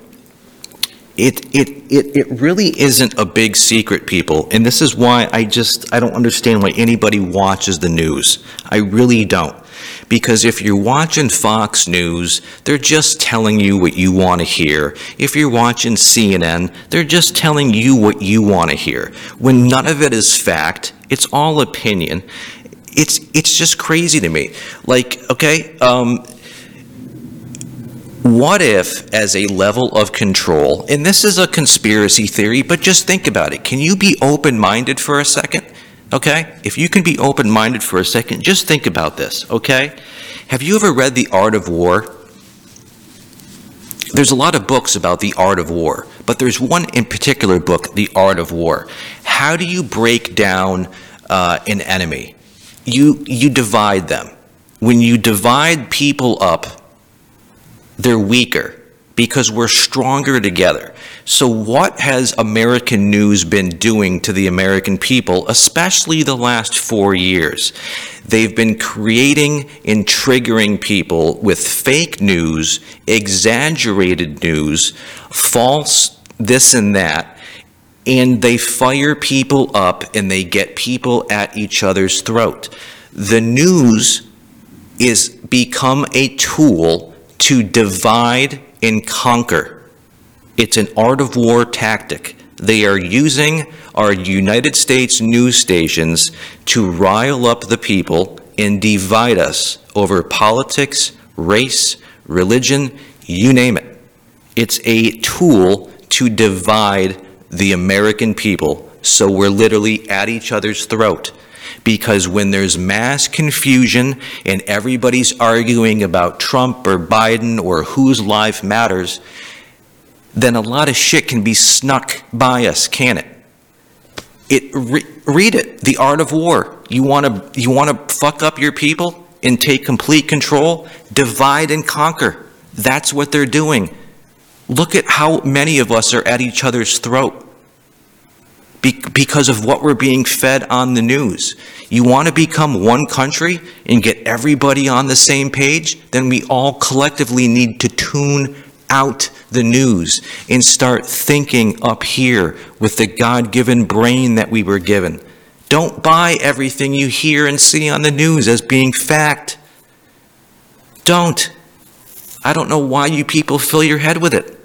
it, it, it, it really isn't a big secret, people, and this is why I just, I don't understand why anybody watches the news. I really don't. Because if you're watching Fox News, they're just telling you what you want to hear. If you're watching CNN, they're just telling you what you want to hear. When none of it is fact, it's all opinion. It's, it's just crazy to me. Like, okay, um, what if, as a level of control, and this is a conspiracy theory, but just think about it. Can you be open minded for a second? Okay? If you can be open minded for a second, just think about this, okay? Have you ever read The Art of War? There's a lot of books about the art of war, but there's one in particular book, The Art of War. How do you break down uh, an enemy? You, you divide them. When you divide people up, they're weaker because we're stronger together. So, what has American news been doing to the American people, especially the last four years? They've been creating and triggering people with fake news, exaggerated news, false this and that, and they fire people up and they get people at each other's throat. The news is become a tool to divide and conquer. It's an art of war tactic. They are using our United States news stations to rile up the people and divide us over politics, race, religion, you name it. It's a tool to divide the American people so we're literally at each other's throat. Because when there's mass confusion and everybody's arguing about Trump or Biden or whose life matters, then a lot of shit can be snuck by us, can it? It re, read it, The Art of War. You want to you want to fuck up your people and take complete control? Divide and conquer. That's what they're doing. Look at how many of us are at each other's throat be- because of what we're being fed on the news. You want to become one country and get everybody on the same page? Then we all collectively need to tune out the news and start thinking up here with the God given brain that we were given. Don't buy everything you hear and see on the news as being fact. Don't. I don't know why you people fill your head with it.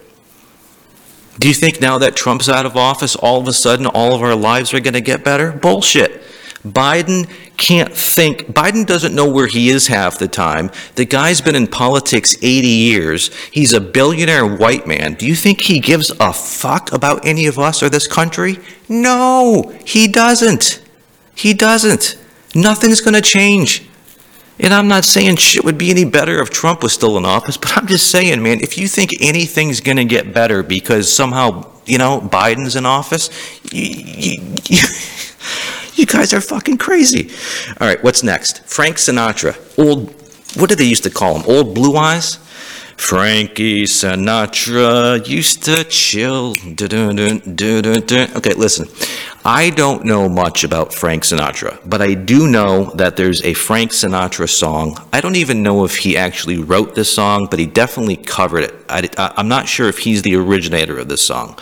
Do you think now that Trump's out of office, all of a sudden all of our lives are going to get better? Bullshit. Biden can't think. Biden doesn't know where he is half the time. The guy's been in politics 80 years. He's a billionaire white man. Do you think he gives a fuck about any of us or this country? No, he doesn't. He doesn't. Nothing's going to change. And I'm not saying shit would be any better if Trump was still in office, but I'm just saying, man, if you think anything's going to get better because somehow, you know, Biden's in office, you, you, you, you guys are fucking crazy. All right, what's next? Frank Sinatra. Old, what did they used to call him? Old Blue Eyes? Frankie Sinatra used to chill. Okay, listen. I don't know much about Frank Sinatra, but I do know that there's a Frank Sinatra song. I don't even know if he actually wrote this song, but he definitely covered it. I, I'm not sure if he's the originator of this song.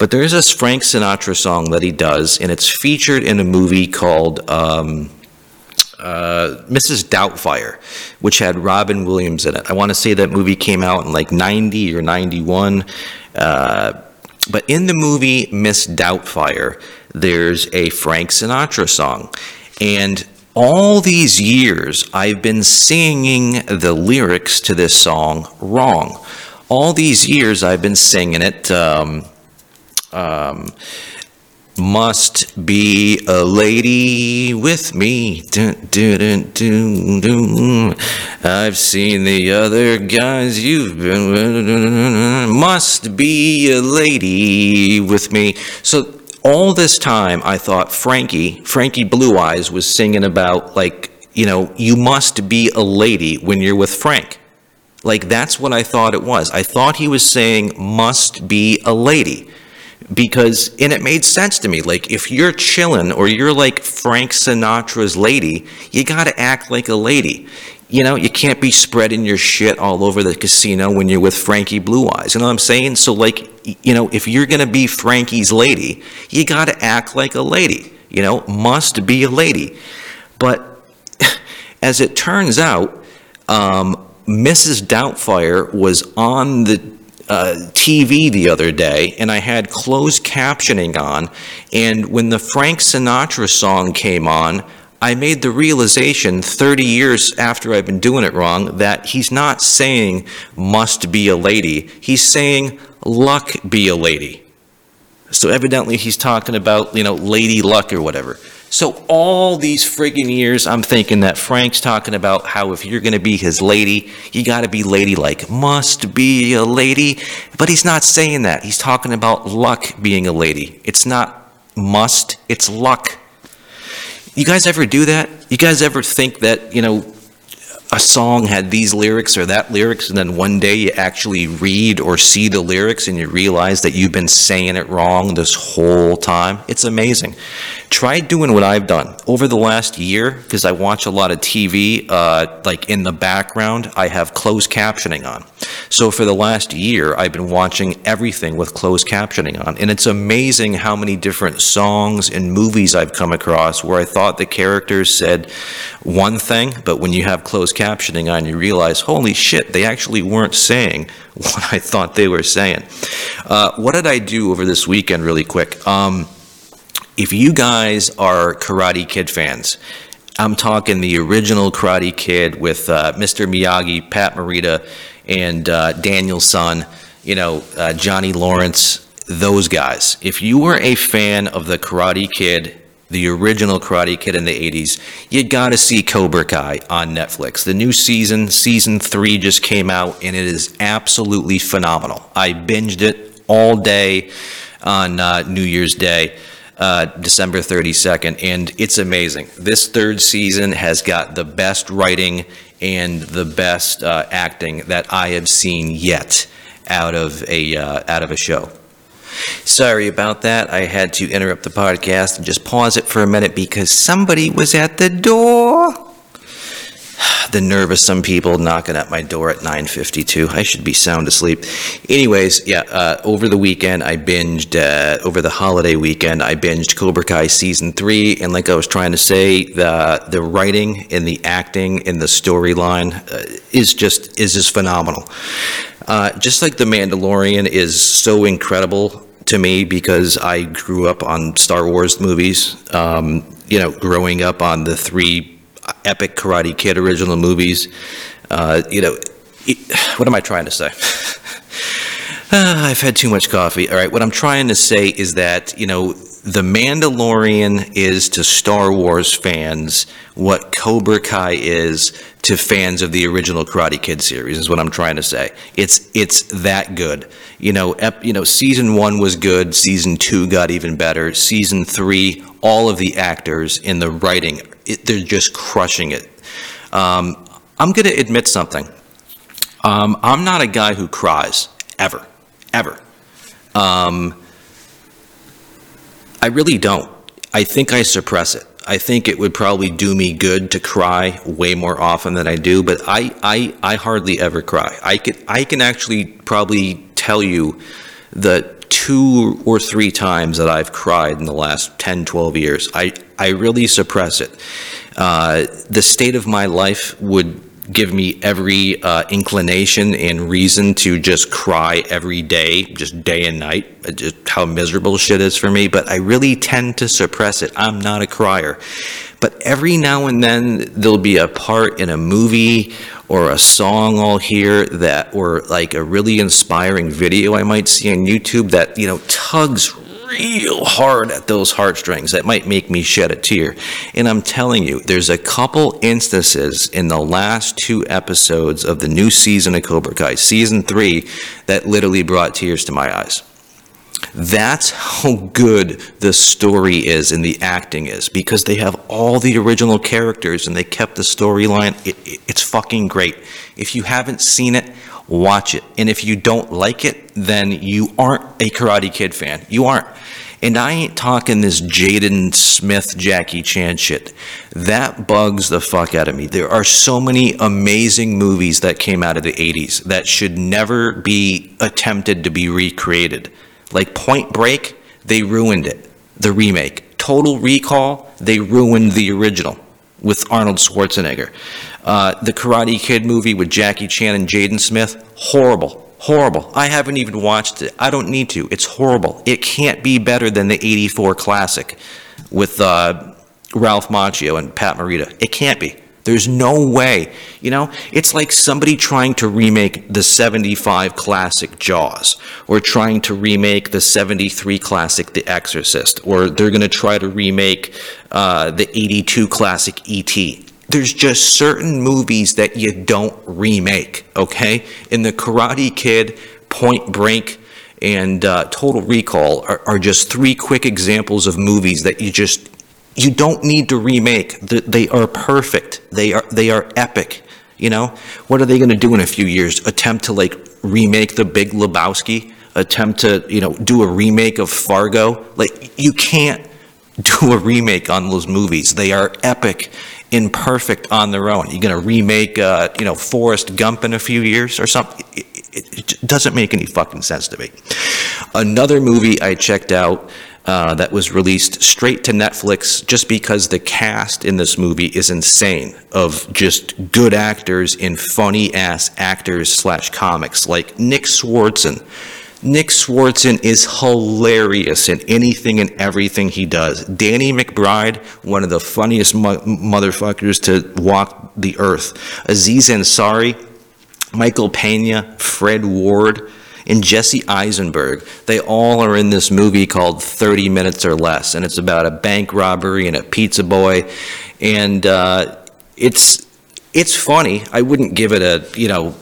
But there's this Frank Sinatra song that he does, and it's featured in a movie called um, uh, Mrs. Doubtfire, which had Robin Williams in it. I want to say that movie came out in like 90 or 91. Uh, but in the movie Miss Doubtfire, there's a Frank Sinatra song. And all these years, I've been singing the lyrics to this song wrong. All these years, I've been singing it. Um, um, must be a lady with me. Dun, dun, dun. I've seen the other guys you've been with. Must be a lady with me. So all this time, I thought Frankie, Frankie Blue Eyes, was singing about, like, you know, you must be a lady when you're with Frank. Like, that's what I thought it was. I thought he was saying, must be a lady because and it made sense to me like if you're chilling or you're like frank sinatra's lady you got to act like a lady. You know you can't be spreading your shit all over the casino when you're with frankie blue eyes. You know what i'm saying? So like you know if you're gonna be frankie's lady you got to act like a lady you know must be a lady. But as it turns out um, mrs doubtfire was on the uh, TV the other day, and I had closed captioning on, and when the Frank Sinatra song came on, I made the realization 30 years after I've been doing it wrong that he's not saying must be a lady, he's saying luck be a lady. So evidently he's talking about, you know, Lady Luck or whatever. So all these friggin' years, I'm thinking that Frank's talking about how if you're gonna be his lady, you gotta be ladylike. Must be a lady. But he's not saying that. He's talking about luck being a lady. It's not must, it's luck. You guys ever do that? You guys ever think that, you know, a song had these lyrics or that lyrics, and then one day you actually read or see the lyrics and you realize that you've been saying it wrong this whole time. It's amazing. Try doing what I've done over the last year because I watch a lot of TV. Uh, like in the background, I have closed captioning on. So for the last year, I've been watching everything with closed captioning on, and it's amazing how many different songs and movies I've come across where I thought the characters said one thing, but when you have closed captioning on, you realize, holy shit, they actually weren't saying what I thought they were saying. Uh, what did I do over this weekend, really quick? Um, if you guys are Karate Kid fans, I'm talking the original Karate Kid with uh, Mr. Miyagi, Pat Morita, and uh, Daniel-san, you know, uh, Johnny Lawrence, those guys. If you were a fan of the Karate Kid, the original Karate Kid in the 80s, you gotta see Cobra Kai on Netflix. The new season, season three, just came out, and it is absolutely phenomenal. I binged it all day on uh, New Year's Day uh, December 32nd, and it's amazing. This third season has got the best writing and the best uh, acting that I have seen yet out of a uh, out of a show. Sorry about that. I had to interrupt the podcast and just pause it for a minute because somebody was at the door. the nerve of some people knocking at my door at 9:52. I should be sound asleep. Anyways, yeah, uh, over the weekend I binged, uh, over the holiday weekend, I binged Cobra Kai season three, and like I was trying to say, the the writing and the acting and the storyline uh, is just is just phenomenal. Uh, just like The Mandalorian is so incredible to me because I grew up on Star Wars movies. Um, you know, growing up on the three epic Karate Kid original movies. Uh, you know, it, what am I trying to say? Ah, I've had too much coffee. All right, what I'm trying to say is that, you know, The Mandalorian is to Star Wars fans what Cobra Kai is to fans of the original Karate Kid series is what I'm trying to say. It's it's that good. You know, ep, you know, season 1 was good, season 2 got even better, season 3 all of the actors in the writing, it, they're just crushing it. Um, I'm going to admit something. Um, I'm not a guy who cries ever ever. Um, I really don't. I think I suppress it. I think it would probably do me good to cry way more often than I do, but I, I, I hardly ever cry. I can, I can actually probably tell you the two or three times that I've cried in the last 10, 12 years. I, I really suppress it. Uh, the state of my life would give me every uh, inclination and reason to just cry every day, just day and night, uh, just how miserable shit is for me. But I really tend to suppress it. I'm not a crier. But every now and then there'll be a part in a movie or a song I'll hear that, or like a really inspiring video I might see on YouTube that, you know, tugs real hard at those heartstrings that might make me shed a tear. And I'm telling you, there's a couple instances in the last two episodes of the new season of Cobra Kai, season three, that literally brought tears to my eyes. That's how good the story is and the acting is because they have all the original characters and they kept the storyline. It, it, it's fucking great. If you haven't seen it, watch it. And if you don't like it, then you aren't a Karate Kid fan. You aren't. And I ain't talking this Jaden Smith, Jackie Chan shit. That bugs the fuck out of me. There are so many amazing movies that came out of the 80s that should never be attempted to be recreated. Like Point Break, they ruined it, the remake. Total Recall, they ruined the original with Arnold Schwarzenegger. Uh, the Karate Kid movie with Jackie Chan and Jaden Smith, horrible. Horrible. I haven't even watched it. I don't need to. It's horrible. It can't be better than the 84 classic with uh, Ralph Macchio and Pat Morita. It can't be. There's no way. You know, it's like somebody trying to remake the 75 classic Jaws, or trying to remake the 73 classic The Exorcist, or they're going to try to remake uh, the 82 classic E.T. There's just certain movies that you don't remake, okay? In the Karate Kid, Point Break, and uh, Total Recall are, are just three quick examples of movies that you just you don't need to remake. They are perfect. They are they are epic. You know what are they going to do in a few years? Attempt to like remake The Big Lebowski? Attempt to you know do a remake of Fargo? Like you can't do a remake on those movies. They are epic and perfect on their own. You're going to remake uh, you know Forrest Gump in a few years or something? It, it, it doesn't make any fucking sense to me. Another movie I checked out uh, that was released straight to Netflix just because the cast in this movie is insane of just good actors in funny ass actors slash comics like Nick Swardson. Nick Swardson is hilarious in anything and everything he does. Danny McBride, one of the funniest mo- motherfuckers to walk the earth. Aziz Ansari, Michael Pena, Fred Ward, and Jesse Eisenberg. They all are in this movie called 30 Minutes or Less, and it's about a bank robbery and a pizza boy, and uh, it's it's funny. I wouldn't give it a you know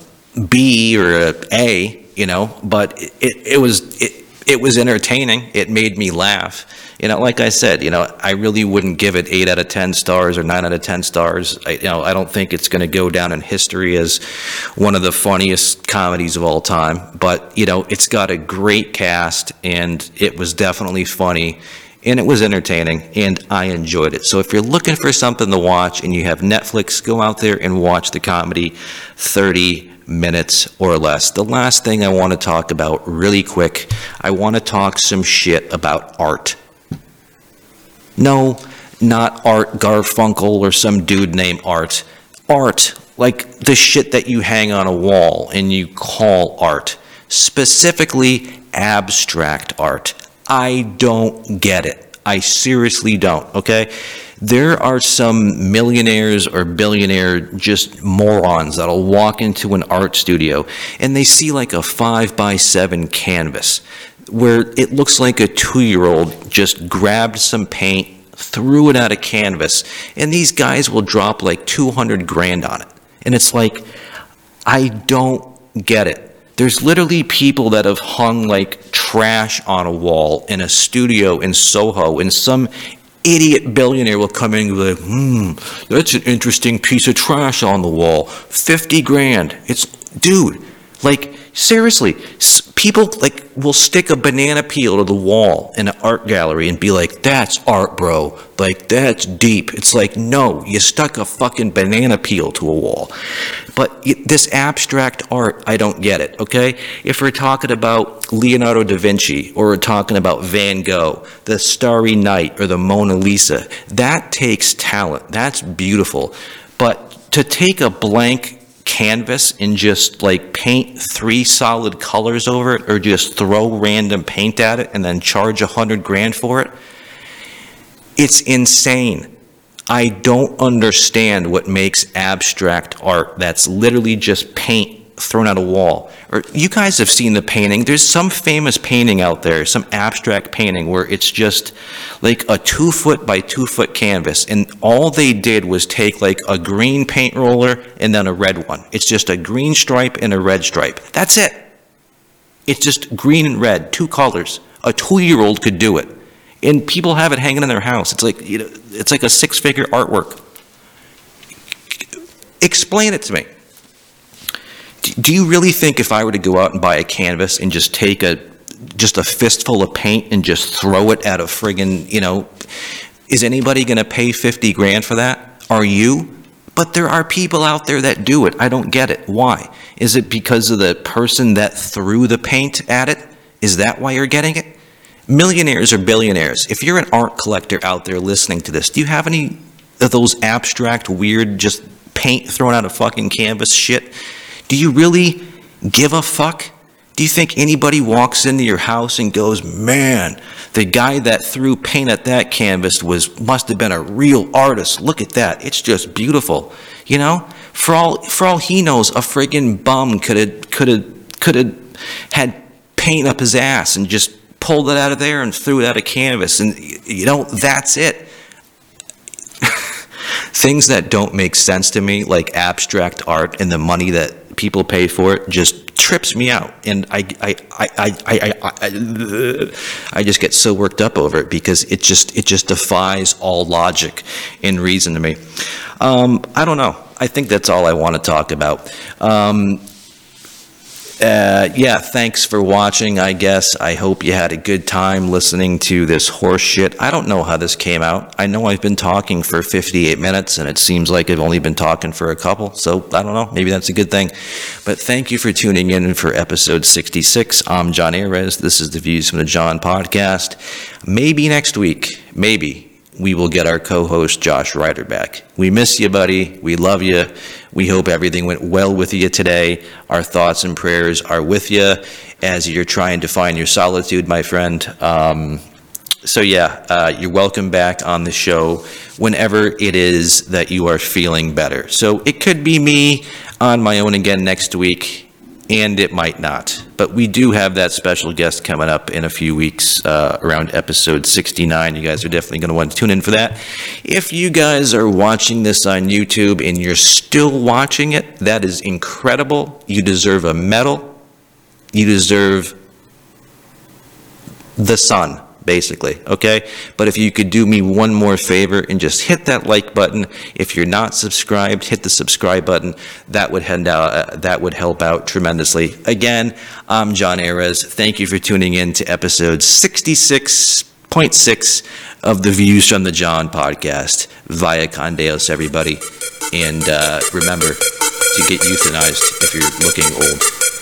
B or a A, you know, but it, it was it, it was entertaining. It made me laugh. You know, like I said, you know, I really wouldn't give it eight out of 10 stars or nine out of 10 stars. I, you know, I don't think it's going to go down in history as one of the funniest comedies of all time. But, you know, it's got a great cast and it was definitely funny. and it was entertaining, and I enjoyed it. So if you're looking for something to watch and you have Netflix, go out there and watch the comedy 30 minutes or less. The last thing I want to talk about really quick, I want to talk some shit about art. No, not Art Garfunkel or some dude named Art. Art, like the shit that you hang on a wall and you call art. Specifically, abstract art. I don't get it. I seriously don't, okay? There are some millionaires or billionaire just morons that'll walk into an art studio and they see like a five by seven canvas where it looks like a two year old just grabbed some paint, threw it at a canvas, and these guys will drop like 200 grand on it. And it's like, I don't get it. There's literally people that have hung like trash on a wall in a studio in Soho, and some idiot billionaire will come in and be like, hmm, that's an interesting piece of trash on the wall. 50 grand. It's, dude, like, seriously, people like will stick a banana peel to the wall in an art gallery and be like, that's art, bro. Like, that's deep. It's like, no, you stuck a fucking banana peel to a wall. But this abstract art, I don't get it, okay? If we're talking about Leonardo da Vinci or we're talking about Van Gogh, the Starry Night or the Mona Lisa, that takes talent. That's beautiful. But to take a blank canvas and just like paint three solid colors over it or just throw random paint at it and then charge a hundred grand for it, it's insane. I don't understand what makes abstract art that's literally just paint thrown at a wall. Or you guys have seen the painting. There's some famous painting out there, some abstract painting where it's just like a two foot by two foot canvas. And all they did was take like a green paint roller and then a red one. It's just a green stripe and a red stripe. That's it. It's just green and red, two colors. A two year old could do it. And people have it hanging in their house. It's like, you know, it's like a six figure artwork. Explain it to me. Do- you really think if I were to go out and buy a canvas and just take a, just a fistful of paint and just throw it at a friggin', you know, is anybody gonna pay 50 grand for that? Are you? But there are people out there that do it. I don't get it. Why? Is it because of the person that threw the paint at it? Is that why you're getting it? Millionaires or billionaires, if you're an art collector out there listening to this, do you have any of those abstract, weird, just paint thrown out of fucking canvas shit? Do you really give a fuck? Do you think anybody walks into your house and goes, "Man, the guy that threw paint at that canvas was must have been a real artist. Look at that. It's just beautiful." You know? For all for all he knows, a friggin' bum could have could have could have had paint up his ass and just pulled it out of there and threw it at a canvas and you know, that's it things that don't make sense to me, like abstract art and the money that people pay for it, just trips me out. And I, I, I, I, I, I, I, just get so worked up over it because it just, it just defies all logic and reason to me. Um, I don't know. I think that's all I want to talk about. Um, uh, yeah, thanks for watching, I guess. I hope you had a good time listening to this horse shit. I don't know how this came out. I know I've been talking for 58 minutes, and it seems like I've only been talking for a couple, so I don't know. Maybe that's a good thing. But thank you for tuning in for episode 66. I'm John Ayres. This is the Views from the John podcast. Maybe next week, maybe, we will get our co-host Josh Ryder back. We miss you, buddy. We love you. We hope everything went well with you today. Our thoughts and prayers are with you as you're trying to find your solitude, my friend. Um, so yeah, uh, you're welcome back on the show whenever it is that you are feeling better. So it could be me on my own again next week, and it might not. But we do have that special guest coming up in a few weeks, uh, around episode 69. You guys are definitely going to want to tune in for that. If you guys are watching this on YouTube and you're still watching it, that is incredible. You deserve a medal. You deserve the sun, basically, okay? But if you could do me one more favor and just hit that like button. If you're not subscribed, hit the subscribe button. That would hand out, uh, that would help out tremendously. Again, I'm John Ayres. Thank you for tuning in to episode 66. point six of the Views from the John podcast. Via Condeos, everybody. And uh, remember to get euthanized if you're looking old.